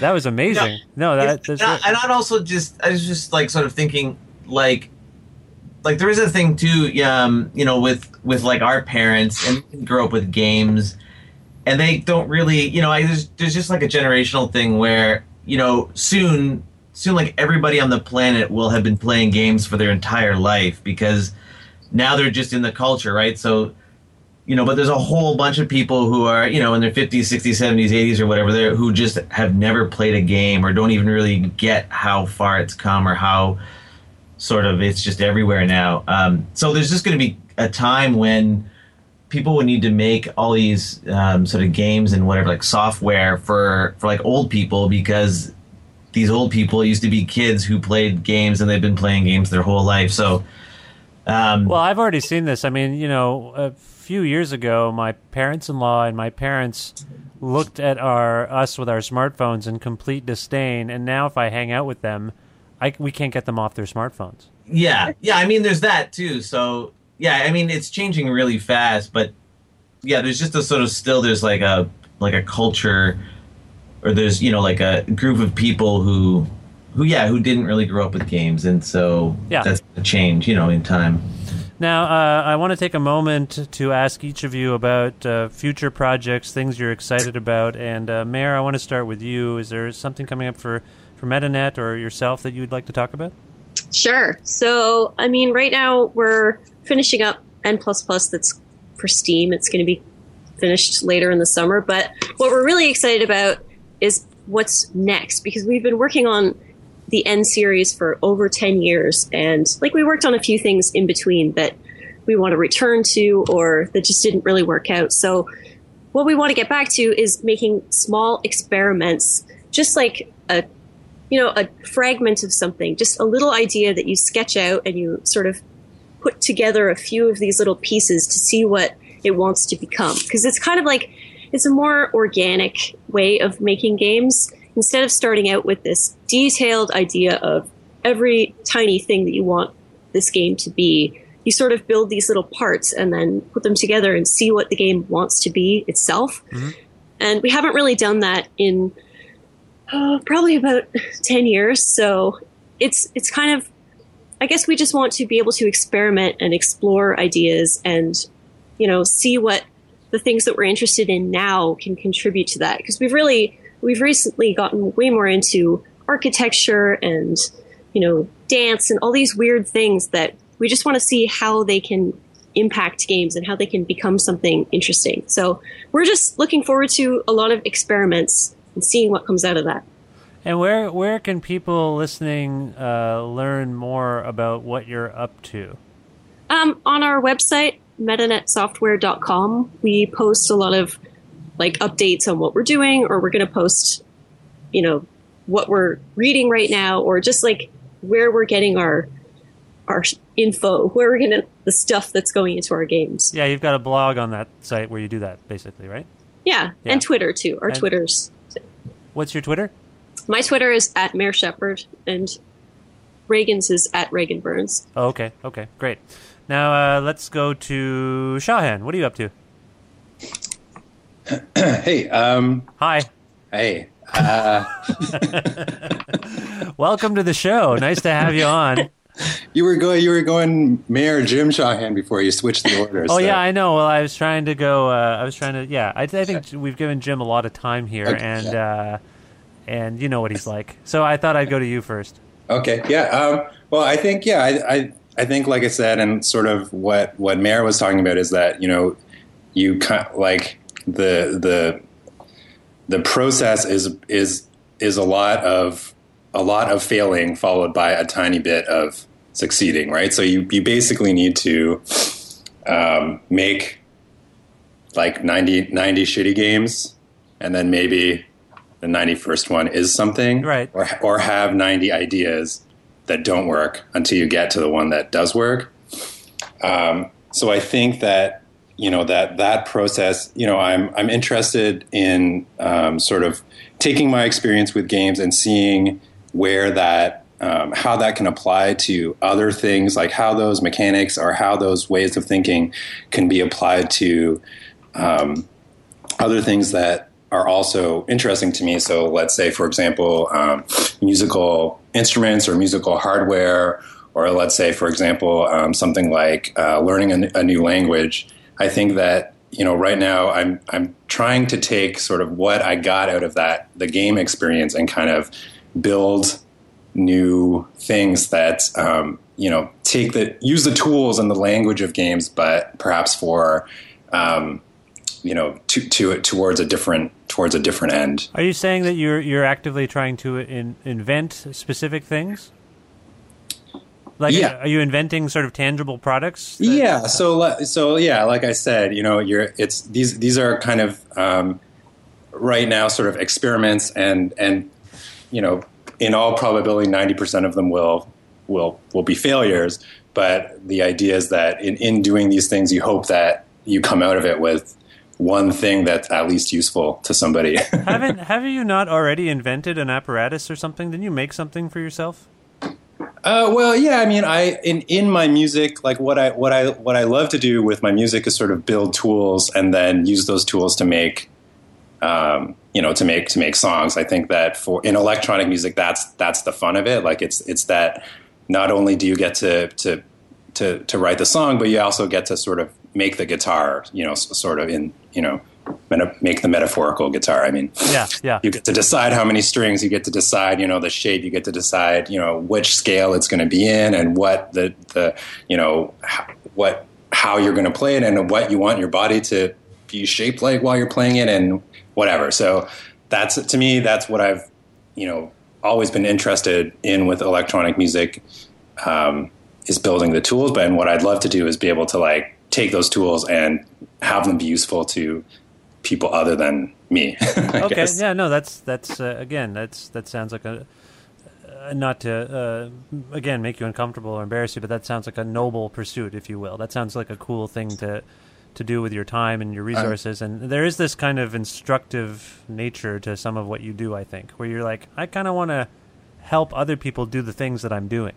S3: that was amazing. No, that that's
S6: and, I, and I'd also just I was just like sort of thinking like like there is a thing too um you know with with like our parents and we grew up with games and they don't really you know I, there's there's just like a generational thing where you know soon soon like everybody on the planet will have been playing games for their entire life because now they're just in the culture right so you know, but there's a whole bunch of people who are, you know, in their 50s, 60s, 70s, 80s, or whatever, there who just have never played a game or don't even really get how far it's come or how sort of it's just everywhere now. Um, so there's just going to be a time when people would need to make all these um, sort of games and whatever, like software for for like old people because these old people used to be kids who played games and they've been playing games their whole life. So. Um,
S3: Well, I've already seen this. I mean, you know, a few years ago, my parents-in-law and my parents looked at our us with our smartphones in complete disdain, and now if I hang out with them, I, we can't get them off their smartphones.
S6: Yeah, yeah. I mean, there's that too. So yeah, I mean, it's changing really fast, but yeah, there's just a sort of still there's like a like a culture, or there's you know like a group of people who who yeah who didn't really grow up with games, and so
S3: Yeah.
S6: that's a change you know in time.
S3: Now, uh, I want to take a moment to ask each of you about uh, future projects, things you're excited about. And uh, Mare, I want to start with you. Is there something coming up for for MetaNet or yourself that you'd like to talk about?
S5: Sure. So, I mean, right now we're finishing up N plus that's for Steam. It's going to be finished later in the summer. But what we're really excited about is what's next because we've been working on the N series for over 10 years. And like we worked on a few things in between that we want to return to or that just didn't really work out. So, what we want to get back to is making small experiments, just like a you know, a fragment of something, just a little idea that you sketch out and you sort of put together a few of these little pieces to see what it wants to become. Because it's kind of like, it's a more organic way of making games. Instead of starting out with this detailed idea of every tiny thing that you want this game to be, you sort of build these little parts and then put them together and see what the game wants to be itself. And we haven't really done that in uh, probably about 10 years. So it's it's kind of i guess we just want to be able to experiment and explore ideas and you know see what the things that we're interested in now can contribute to that. Because we've really we've recently gotten way more into architecture and you know dance and all these weird things that we just want to see how they can impact games and how they can become something interesting so we're just looking forward to a lot of experiments and seeing what comes out of that
S3: And where where can people listening uh, learn more about what you're up to?
S5: Um, on our website, metanetsoftware.com, we post a lot of like updates on what we're doing, or we're going to post, you know, what we're reading right now, or just like where we're getting our our info, where we're getting the stuff that's going into our games.
S3: Yeah, you've got a blog on that site where you do that, basically, right?
S5: Yeah,
S3: Yeah.
S5: and Twitter too. Our
S3: And-
S5: Twitters.
S3: What's your Twitter?
S5: My Twitter is at Mare Sheppard, and Raigan's is at Raigan Burns.
S3: Oh, okay, okay, great. Now uh, let's go to Shaw-Han. What are you up to?
S7: hey, um,
S3: Hi.
S7: hey. Uh,
S3: Welcome to the show. Nice to have you on.
S7: you were going. You were going Mare Jim Shaw-Han before you switched the order.
S3: Oh
S7: so-
S3: yeah, I know. Well, I was trying to go. Uh, I was trying to. Yeah, I, I think we've given Jim a lot of time here,
S7: Okay,
S3: and uh, and you know what he's like. So I thought I'd go to you first.
S7: Okay. Yeah. Um, well, I think yeah. I, I I think like I said, and sort of what what Mare was talking about is that you know you kind of like the the the process is is is a lot of a lot of failing followed by a tiny bit of succeeding, right? So you you basically need to um, make like 90, 90 shitty games, and then maybe the ninety first one is something,
S3: Right.
S7: Or or have ninety ideas that don't work until you get to the one that does work. Um, so I think that you know that that process. You know, I'm I'm interested in um, sort of taking my experience with games and seeing where that um, how that can apply to other things, like how those mechanics or how those ways of thinking can be applied to um, other things that are also interesting to me. So, let's say, for example, um, musical instruments or musical hardware, or let's say, for example, um, something like uh, learning a new language. I think that you know right now I'm I'm trying to take sort of what I got out of that the game experience and kind of build new things that um, you know take the use the tools and the language of games, but perhaps for um, you know to, to towards a different towards a different end.
S3: Are you saying that you're you're actively trying to in, invent specific things? Like,
S7: Yeah.
S3: are you inventing sort of tangible products? that-
S7: Yeah. So so yeah, like I said, you know, you're it's these these are kind of um, right now sort of experiments and and you know in all probability ninety percent of them will will will be failures. But the idea is that in in doing these things, you hope that you come out of it with one thing that's at least useful to somebody.
S3: Haven't have you not already invented an apparatus or something? Didn't you make something for yourself?
S7: Uh, well, yeah. I mean, I in in my music, like what I what I what I love to do with my music is sort of build tools and then use those tools to make, um, you know, to make to make songs. I think that for in electronic music, that's that's the fun of it. Like it's it's that not only do you get to to to to write the song, but you also get to sort of make the guitar, you know, sort of in you know, meta- make the metaphorical guitar. I mean,
S3: Yeah, yeah.
S7: you get to decide how many strings you get to decide you know the shape you get to decide you know which scale it's going to be in and what the the you know what how you're going to play it and what you want your body to be shaped like while you're playing it and whatever so that's to me that's what i've you know always been interested in with electronic music um, is building the tools but what i'd love to do is be able to like take those tools and have them be useful to people other than me
S3: okay,
S7: guess.
S3: yeah, no, that's that's uh, again, that's that sounds like a uh, not to uh, again make you uncomfortable or embarrass you, but that sounds like a noble pursuit, if you will. That sounds like a cool thing to to do with your time and your resources. and there is this kind of instructive nature to some of what you do. I think, where you're like, I kind of want to help other people do the things that I'm doing.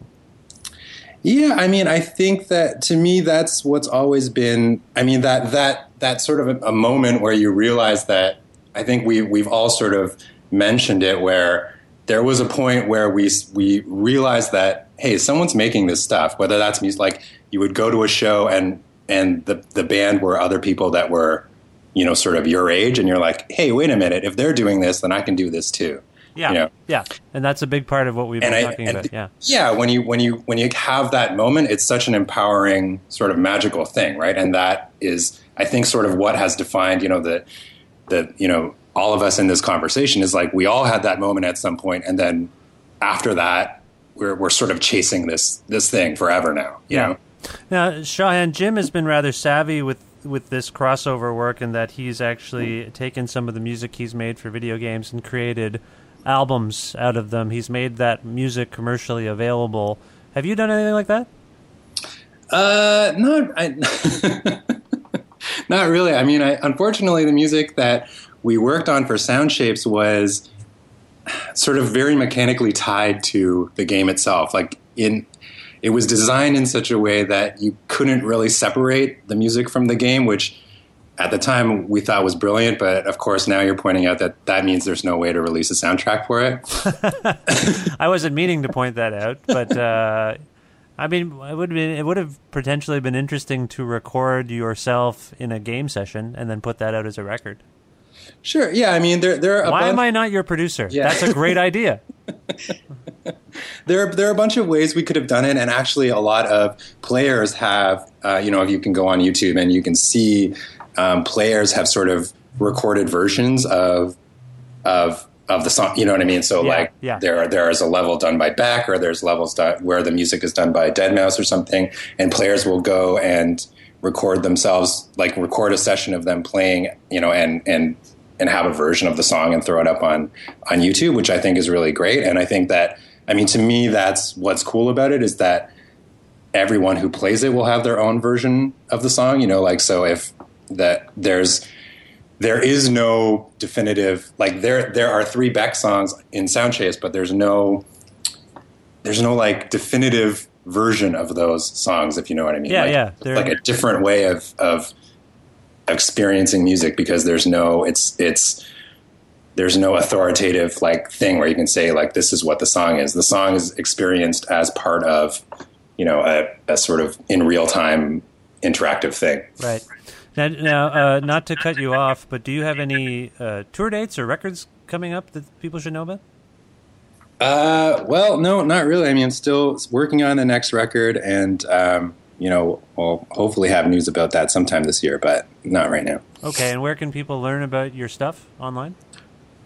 S7: Yeah, I mean, I think that to me, that's what's always been. I mean, that that that sort of a, a moment where you realize that. I think we we've all sort of mentioned it, where there was a point where we we realized that hey, someone's making this stuff. Whether that's music, like you would go to a show and and the the band were other people that were, you know, sort of your age, and you're like, hey, wait a minute, if they're doing this, then I can do this too.
S3: Yeah,
S7: You know?
S3: yeah, and that's a big part of what we've
S7: And
S3: been
S7: I-
S3: talking about.
S7: the-
S3: Yeah,
S7: yeah when you when you when you have that moment it's such an empowering sort of magical thing right and that is i think sort of what has defined you know the the you know all of us in this conversation is like we all had that moment at some point and then after that we're we're sort of chasing this this thing forever now you
S3: Yeah.
S7: know
S3: Now, Shaw-Han, Jim has been rather savvy with with this crossover work and that he's actually hmm. taken some of the music he's made for video games and created albums out of them. He's made that music commercially available. Have you done anything like that?
S7: Uh, not I, not really. I mean, I, unfortunately, the music that we worked on for Sound Shapes was sort of very mechanically tied to the game itself. Like in it was designed in such a way that you couldn't really separate the music from the game, which at the time we thought was brilliant. But of course, now you're pointing out that that means there's no way to release a soundtrack for
S3: it. I wasn't meaning to point that out, but uh, I mean, it would be, it would have potentially been interesting to record yourself in a game session and then put that out as a record.
S7: Sure. Yeah. I mean, there there.
S3: Are Why bunch- am I not your producer? Yeah. That's a great idea.
S7: there, there are a bunch of ways we could have done it, and actually, a lot of players have. Uh, you know, if you can go on YouTube and you can see um, players have sort of recorded versions of of of the song. You know what I mean? So yeah, like yeah. there there is a level done by Beck, or there's levels done, where the music is done by deadmau5 or something, and players will go and record themselves, like record a session of them playing, you know, and and and have a version of the song and throw it up on on YouTube, which I think is really great. And I think that I mean to me that's what's cool about it is that everyone who plays it will have their own version of the song. You know, like so if that there's there is no definitive like there there are three Beck songs in Sound Shapes, but there's no there's no like definitive version of those songs, if you know what I mean.
S3: Yeah,
S7: like,
S3: yeah.
S7: They're... Like a different way of of experiencing music because there's no it's it's there's no authoritative like thing where you can say like this is what the song is. The song is experienced as part of you know a, a sort of in real time interactive thing.
S3: Right. Now, now uh, not to cut you off, but do you have any uh, tour dates or records coming up that people should know about?
S7: Uh, well, no, not really. I mean, I'm still working on the next record, and um, you know, we'll hopefully have news about that sometime this year, but not right now.
S3: Okay, and where can people learn about your stuff online?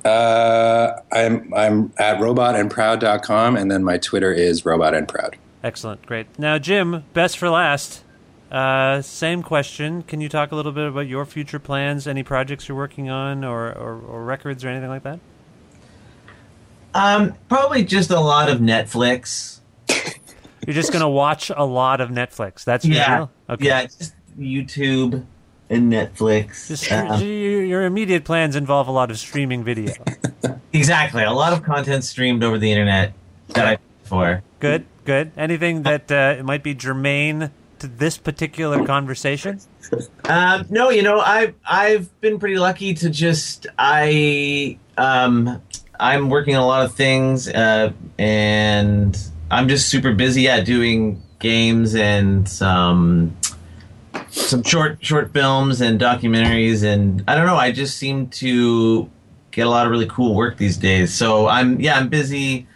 S7: Uh, I'm I'm at robotandproud.com, and then my Twitter is robotandproud.
S3: Excellent, great. Now, Jim, best for last. Uh, same question. Can you talk a little bit about your future plans? Any projects you're working on, or, or, or records, or anything like that?
S6: Um, probably just a lot of Netflix.
S3: You're just gonna watch a lot of Netflix. That's your
S6: yeah,
S3: deal.
S6: Okay. Yeah, just YouTube and Netflix.
S3: Just, um, your immediate plans involve a lot of streaming video.
S6: exactly, a lot of content streamed over the internet that I for.
S3: Good, good. Anything that uh, might be germane to this particular conversation?
S6: Um, no, you know, I've I've been pretty lucky to just I um, I'm working on a lot of things, uh, and I'm just super busy at doing games and some some short short films and documentaries, and I don't know. I just seem to get a lot of really cool work these days. So I'm yeah, I'm busy.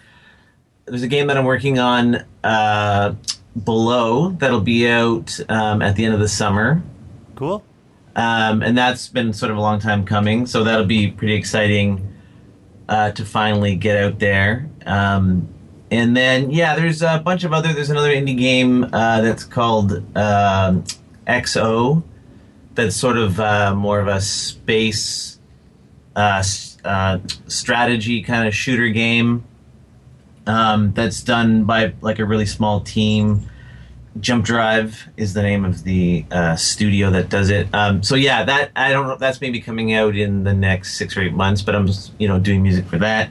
S6: There's a game that I'm working on. Uh, below that'll be out um, at the end of the summer.
S3: Cool.
S6: Um, and that's been sort of a long time coming, so that'll be pretty exciting uh, to finally get out there. Um, and then yeah, there's a bunch of other. There's another indie game uh, that's called uh, um, XO. That's sort of uh, more of a space uh, uh, strategy kind of shooter game um, that's done by like a really small team. Jump Drive is the name of the uh, studio that does it. Um, so yeah, that I don't know. That's maybe coming out in the next six or eight months, but I'm just, you know doing music for that.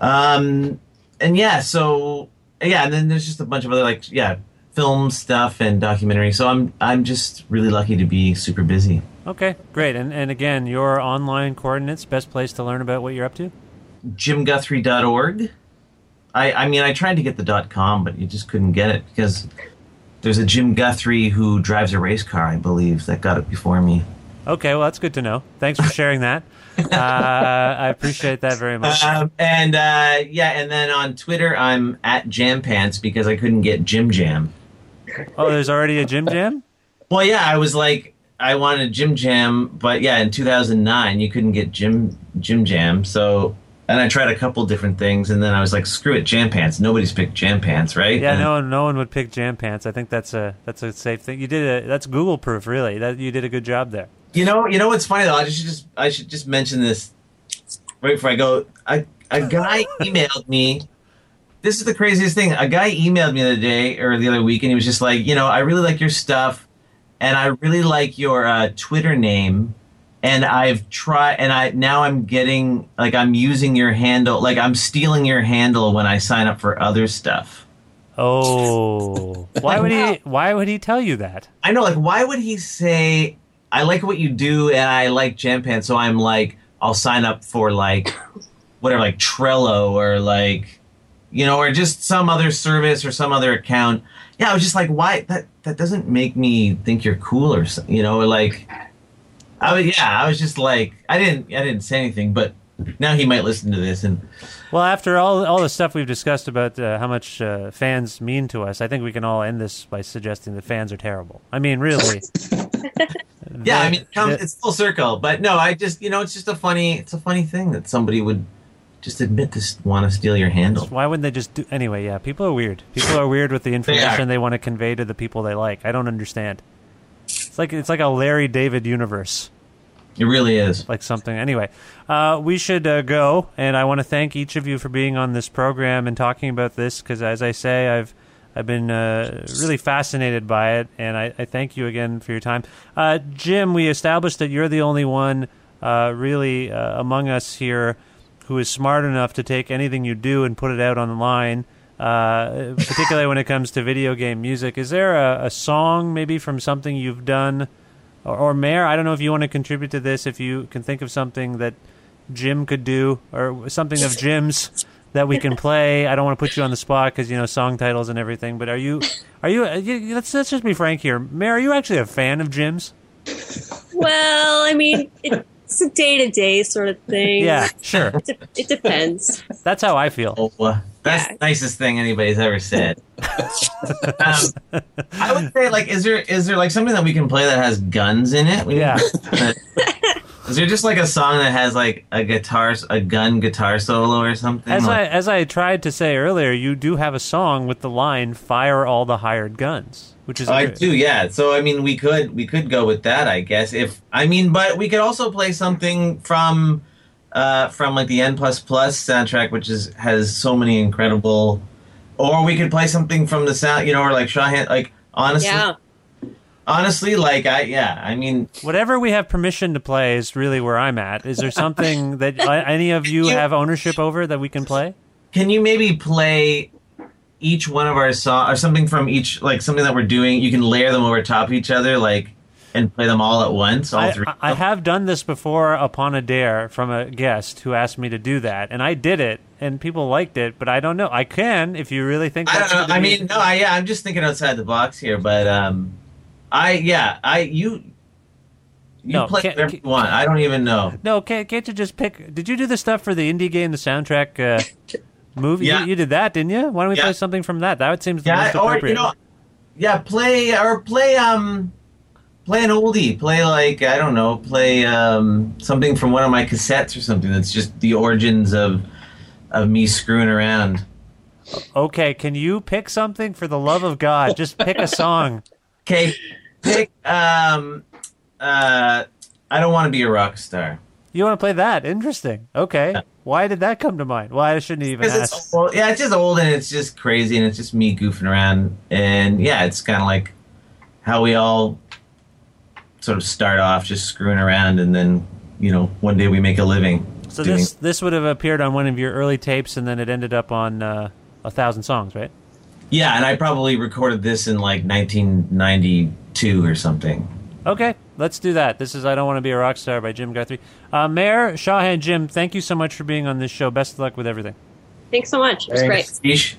S6: Um, and yeah, so yeah, and then there's just a bunch of other like yeah film stuff and documentary. So I'm I'm just really lucky to be super busy.
S3: Okay, great. And and again, your online coordinates, best place to learn about what you're up to?
S6: JimGuthrie.org. I, I mean, I tried to get the dot com, but you just couldn't get it because there's a Jim Guthrie who drives a race car, I believe, that got it before me.
S3: Okay, well, that's good to know. Thanks for sharing that. uh, I appreciate that very much.
S6: Um, and uh, yeah, and then on Twitter, I'm at Jam Pants because I couldn't get Jim Jam.
S3: Oh, there's already a Jim Jam.
S6: Well, yeah, I was like, I wanted Jim Jam, but yeah, in 2009, you couldn't get Jim Jim Jam, so and I tried a couple different things, and then I was like, "Screw it, jam pants." Nobody's picked jam pants, right?
S3: Yeah,
S6: and,
S3: no one, no one would pick jam pants. I think that's a that's a safe thing. You did a that's Google proof, really. That you did a good job there.
S6: You know, you know what's funny though? I should just I should just mention this right before I go. A a guy emailed me. This is the craziest thing. A guy emailed me the other day or the other week, and he was just like, you know, I really like your stuff, and I really like your uh, Twitter name and I've tried, and I now I'm getting like I'm using your handle, like I'm stealing your handle when I sign up for other stuff.
S3: Oh, why would he? Why would he tell you that?
S6: I know, like, why would he say, "I like what you do, and I like Jampan," so I'm like, I'll sign up for like whatever, like Trello or like, you know, or just some other service or some other account. Yeah, I was just like, why? That that doesn't make me think you're cool or something, you know, like. I was, yeah, I was just like, I didn't, I didn't say anything, but now he might listen to this and.
S3: Well, after all all the stuff we've discussed about uh, how much uh, fans mean to us, I think we can all end this by suggesting that fans are terrible. I mean, really.
S6: yeah, I mean, it comes, it's full circle, but no, I just, you know, it's just a funny, it's a funny thing that somebody would just admit to want to steal your handle.
S3: Why wouldn't they just do anyway? Yeah, people are weird. People are weird with the information they, they want to convey to the people they like. I don't understand. It's like it's like a Larry David universe.
S6: It really is.
S3: Like something. Anyway, uh, we should uh, go, and I want to thank each of you for being on this program and talking about this because, as I say, I've I've been uh, really fascinated by it, and I, I, thank you again for your time. Uh, Jim, we established that you're the only one uh, really uh, among us here who is smart enough to take anything you do and put it out online. Uh, particularly when it comes to video game music, is there a, a song maybe from something you've done or, or Mare, I don't know if you want to contribute to this. If you can think of something that Jim could do, or something of Jim's that we can play. I don't want to put you on the spot because you know song titles and everything. But are you? Are uh, you? Let's let's just be frank here, Mare. Are you actually a fan of Jim's?
S5: Well, I mean, it's a day to day sort of thing.
S3: Yeah, sure.
S5: It, de- it depends.
S3: That's how I feel.
S6: Oh, uh, That's yeah. the nicest thing anybody's ever said. um, I would say, like, is there is there like something that we can play that has guns in it? We
S3: yeah.
S6: Is there just like a song that has like a guitar, a gun guitar solo or something?
S3: As
S6: like,
S3: I as I tried to say earlier, you do have a song with the line "Fire all the hired guns," which is.
S6: Oh, I do, yeah. So I mean, we could we could go with that, I guess. If I mean, but we could also play something from uh, from like the N plus plus soundtrack, which is has so many incredible. Or we could play something from the sound, you know, or like Shaw-Han. Like honestly,
S5: yeah
S6: honestly like i yeah i mean
S3: whatever we have permission to play is really where i'm at is there something that any of you, you have ownership over that we can play
S6: can you maybe play each one of our songs or something from each like something that we're doing you can layer them over top of each other like and play them all at once all
S3: I,
S6: three
S3: i have done this before upon a dare from a guest who asked me to do that and i did it and people liked it but i don't know i can if you really think
S6: i don't know i mean no I, yeah i'm just thinking outside the box here but um I yeah, I you you no, play whatever you want. I don't even know.
S3: No, can't, can't you just pick? Did you do the stuff for the indie game, the soundtrack uh, movie? Yeah. You, you, did that, didn't you? Why don't we yeah. play something from that? That seems yeah, the most appropriate. Or, you know,
S6: yeah, play or play um play an oldie. Play like I don't know, play um something from one of my cassettes or something that's just the origins of of me screwing around.
S3: Okay, can you pick something for the love of God? Just pick a song.
S6: Okay, pick. Um, uh, I don't want to be a rock star.
S3: You want to play that? Interesting. Okay. Why did that come to mind? Why shouldn't even ask?
S6: Old. Yeah, it's just old and it's just crazy and it's just me goofing around. And yeah, it's kind of like how we all sort of start off just screwing around and then, you know, one day we make a living.
S3: So doing... this this would have appeared on one of your early tapes and then it ended up on uh, a thousand songs, right?
S6: Yeah, and I probably recorded this in like 1992 or something.
S3: Okay, let's do that. This is I Don't Want to Be a Rock Star by Jim Guthrie. Uh, Mare Shaw-Han Jim, thank you so much for being on this show. Best of luck with everything.
S5: Thanks so much. It was Thanks. great.
S3: Thanks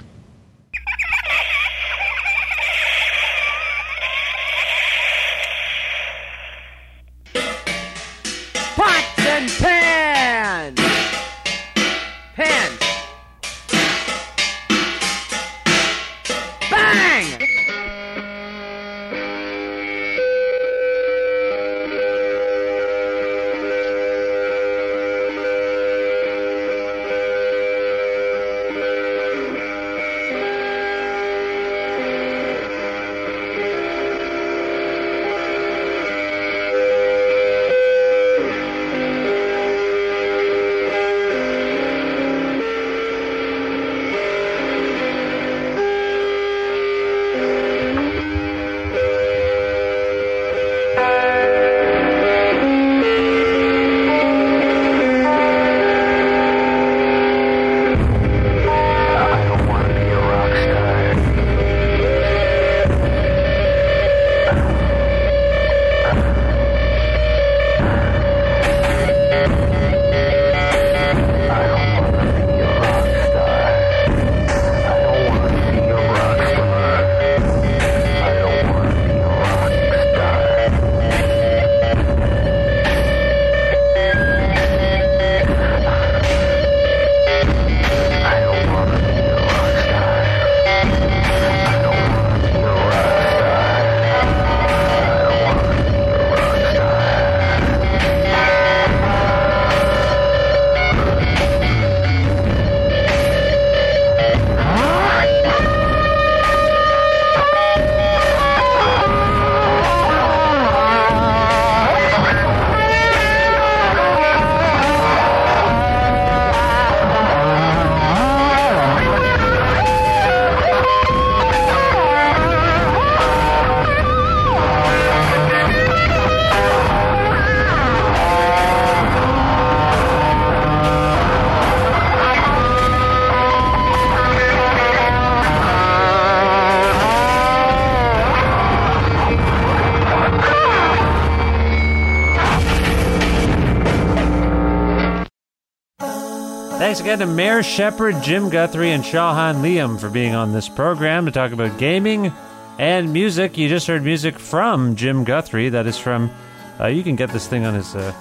S3: again to Mare Sheppard, Jim Guthrie, and Shaw-Han Liem for being on this program to talk about gaming and music. You just heard music from Jim Guthrie. That is from. Uh, you can get this thing on his uh,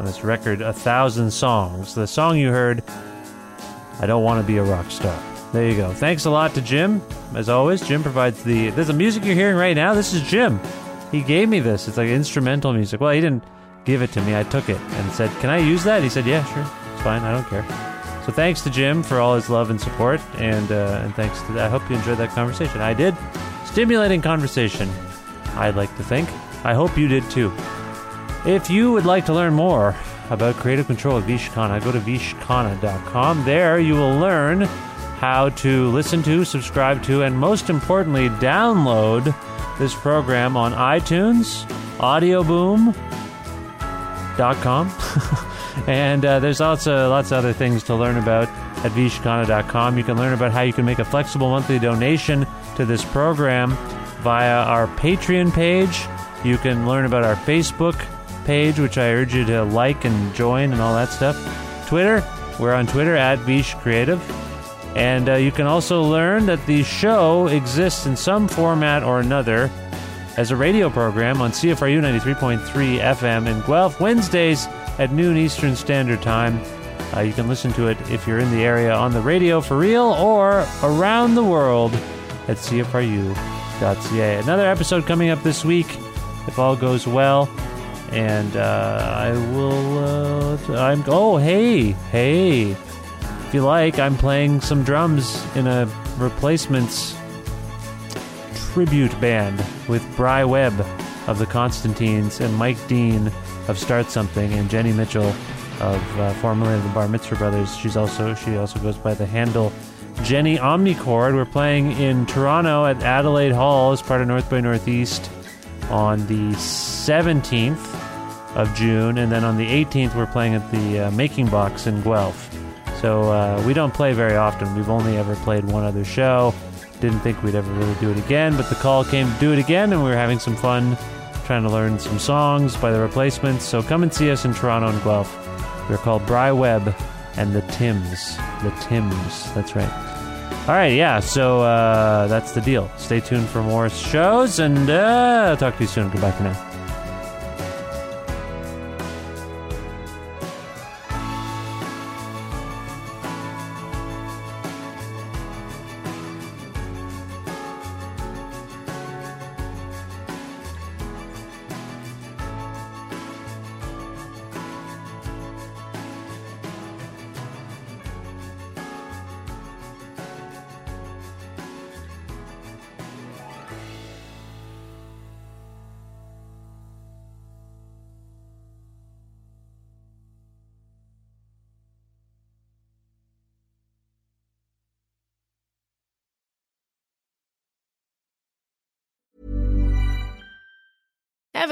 S3: on his record, A Thousand Songs. The song you heard, I Don't Want to Be a Rock Star. There you go. Thanks a lot to Jim. As always, Jim provides the. There's the music you're hearing right now. This is Jim. He gave me this. It's like instrumental music. Well, he didn't give it to me. I took it and said, "Can I use that?" He said, "Yeah, sure. It's fine. I don't care." So thanks to Jim for all his love and support, and uh, and thanks to. I hope you enjoyed that conversation. I did. Stimulating conversation. I'd like to think. I hope you did too. If you would like to learn more about Kreative Kontrol at Vish Khanna, go to vishkhanna.com. There you will learn how to listen to, subscribe to, and most importantly, download this program on iTunes, Audioboom.com. and uh, there's also lots of other things to learn about at vishkhanna.com. You can learn about how you can make a flexible monthly donation to this program via our Patreon page. You can learn about our Facebook page, which I urge you to like and join and all that stuff. Twitter, we're on Twitter at Vish Creative. And uh, you can also learn that the show exists in some format or another as a radio program on CFRU 93.3 FM in Guelph, Wednesdays at noon Eastern Standard Time. Uh, you can listen to it if you're in the area on the radio for real or around the world at CFRU.ca. Another episode coming up this week, if all goes well. And uh, I will. Uh, I'm. Oh, hey, hey. If you like, I'm playing some drums in a replacements tribute band with Bry Webb of the Constantines and Mike Dean of Start Something and Jenny Mitchell of uh, formerly of the Bar Mitzvah Brothers. She's also she also goes by the handle Jenny Omnichord. We're playing in Toronto at Adelaide Hall as part of North by Northeast on the 17th of June, and then on the 18th we're playing at the uh, Making Box in Guelph. So uh, we don't play very often. We've only ever played one other show. Didn't think we'd ever really do it again, but the call came to do it again, and we were having some fun trying to learn some songs by the replacements. So come and see us in Toronto and Guelph. They're called Bry Webb and the Tims. The Tims. That's right. All right, yeah. So uh, that's the deal. Stay tuned for more shows, and uh, I'll talk to you soon. Goodbye for now.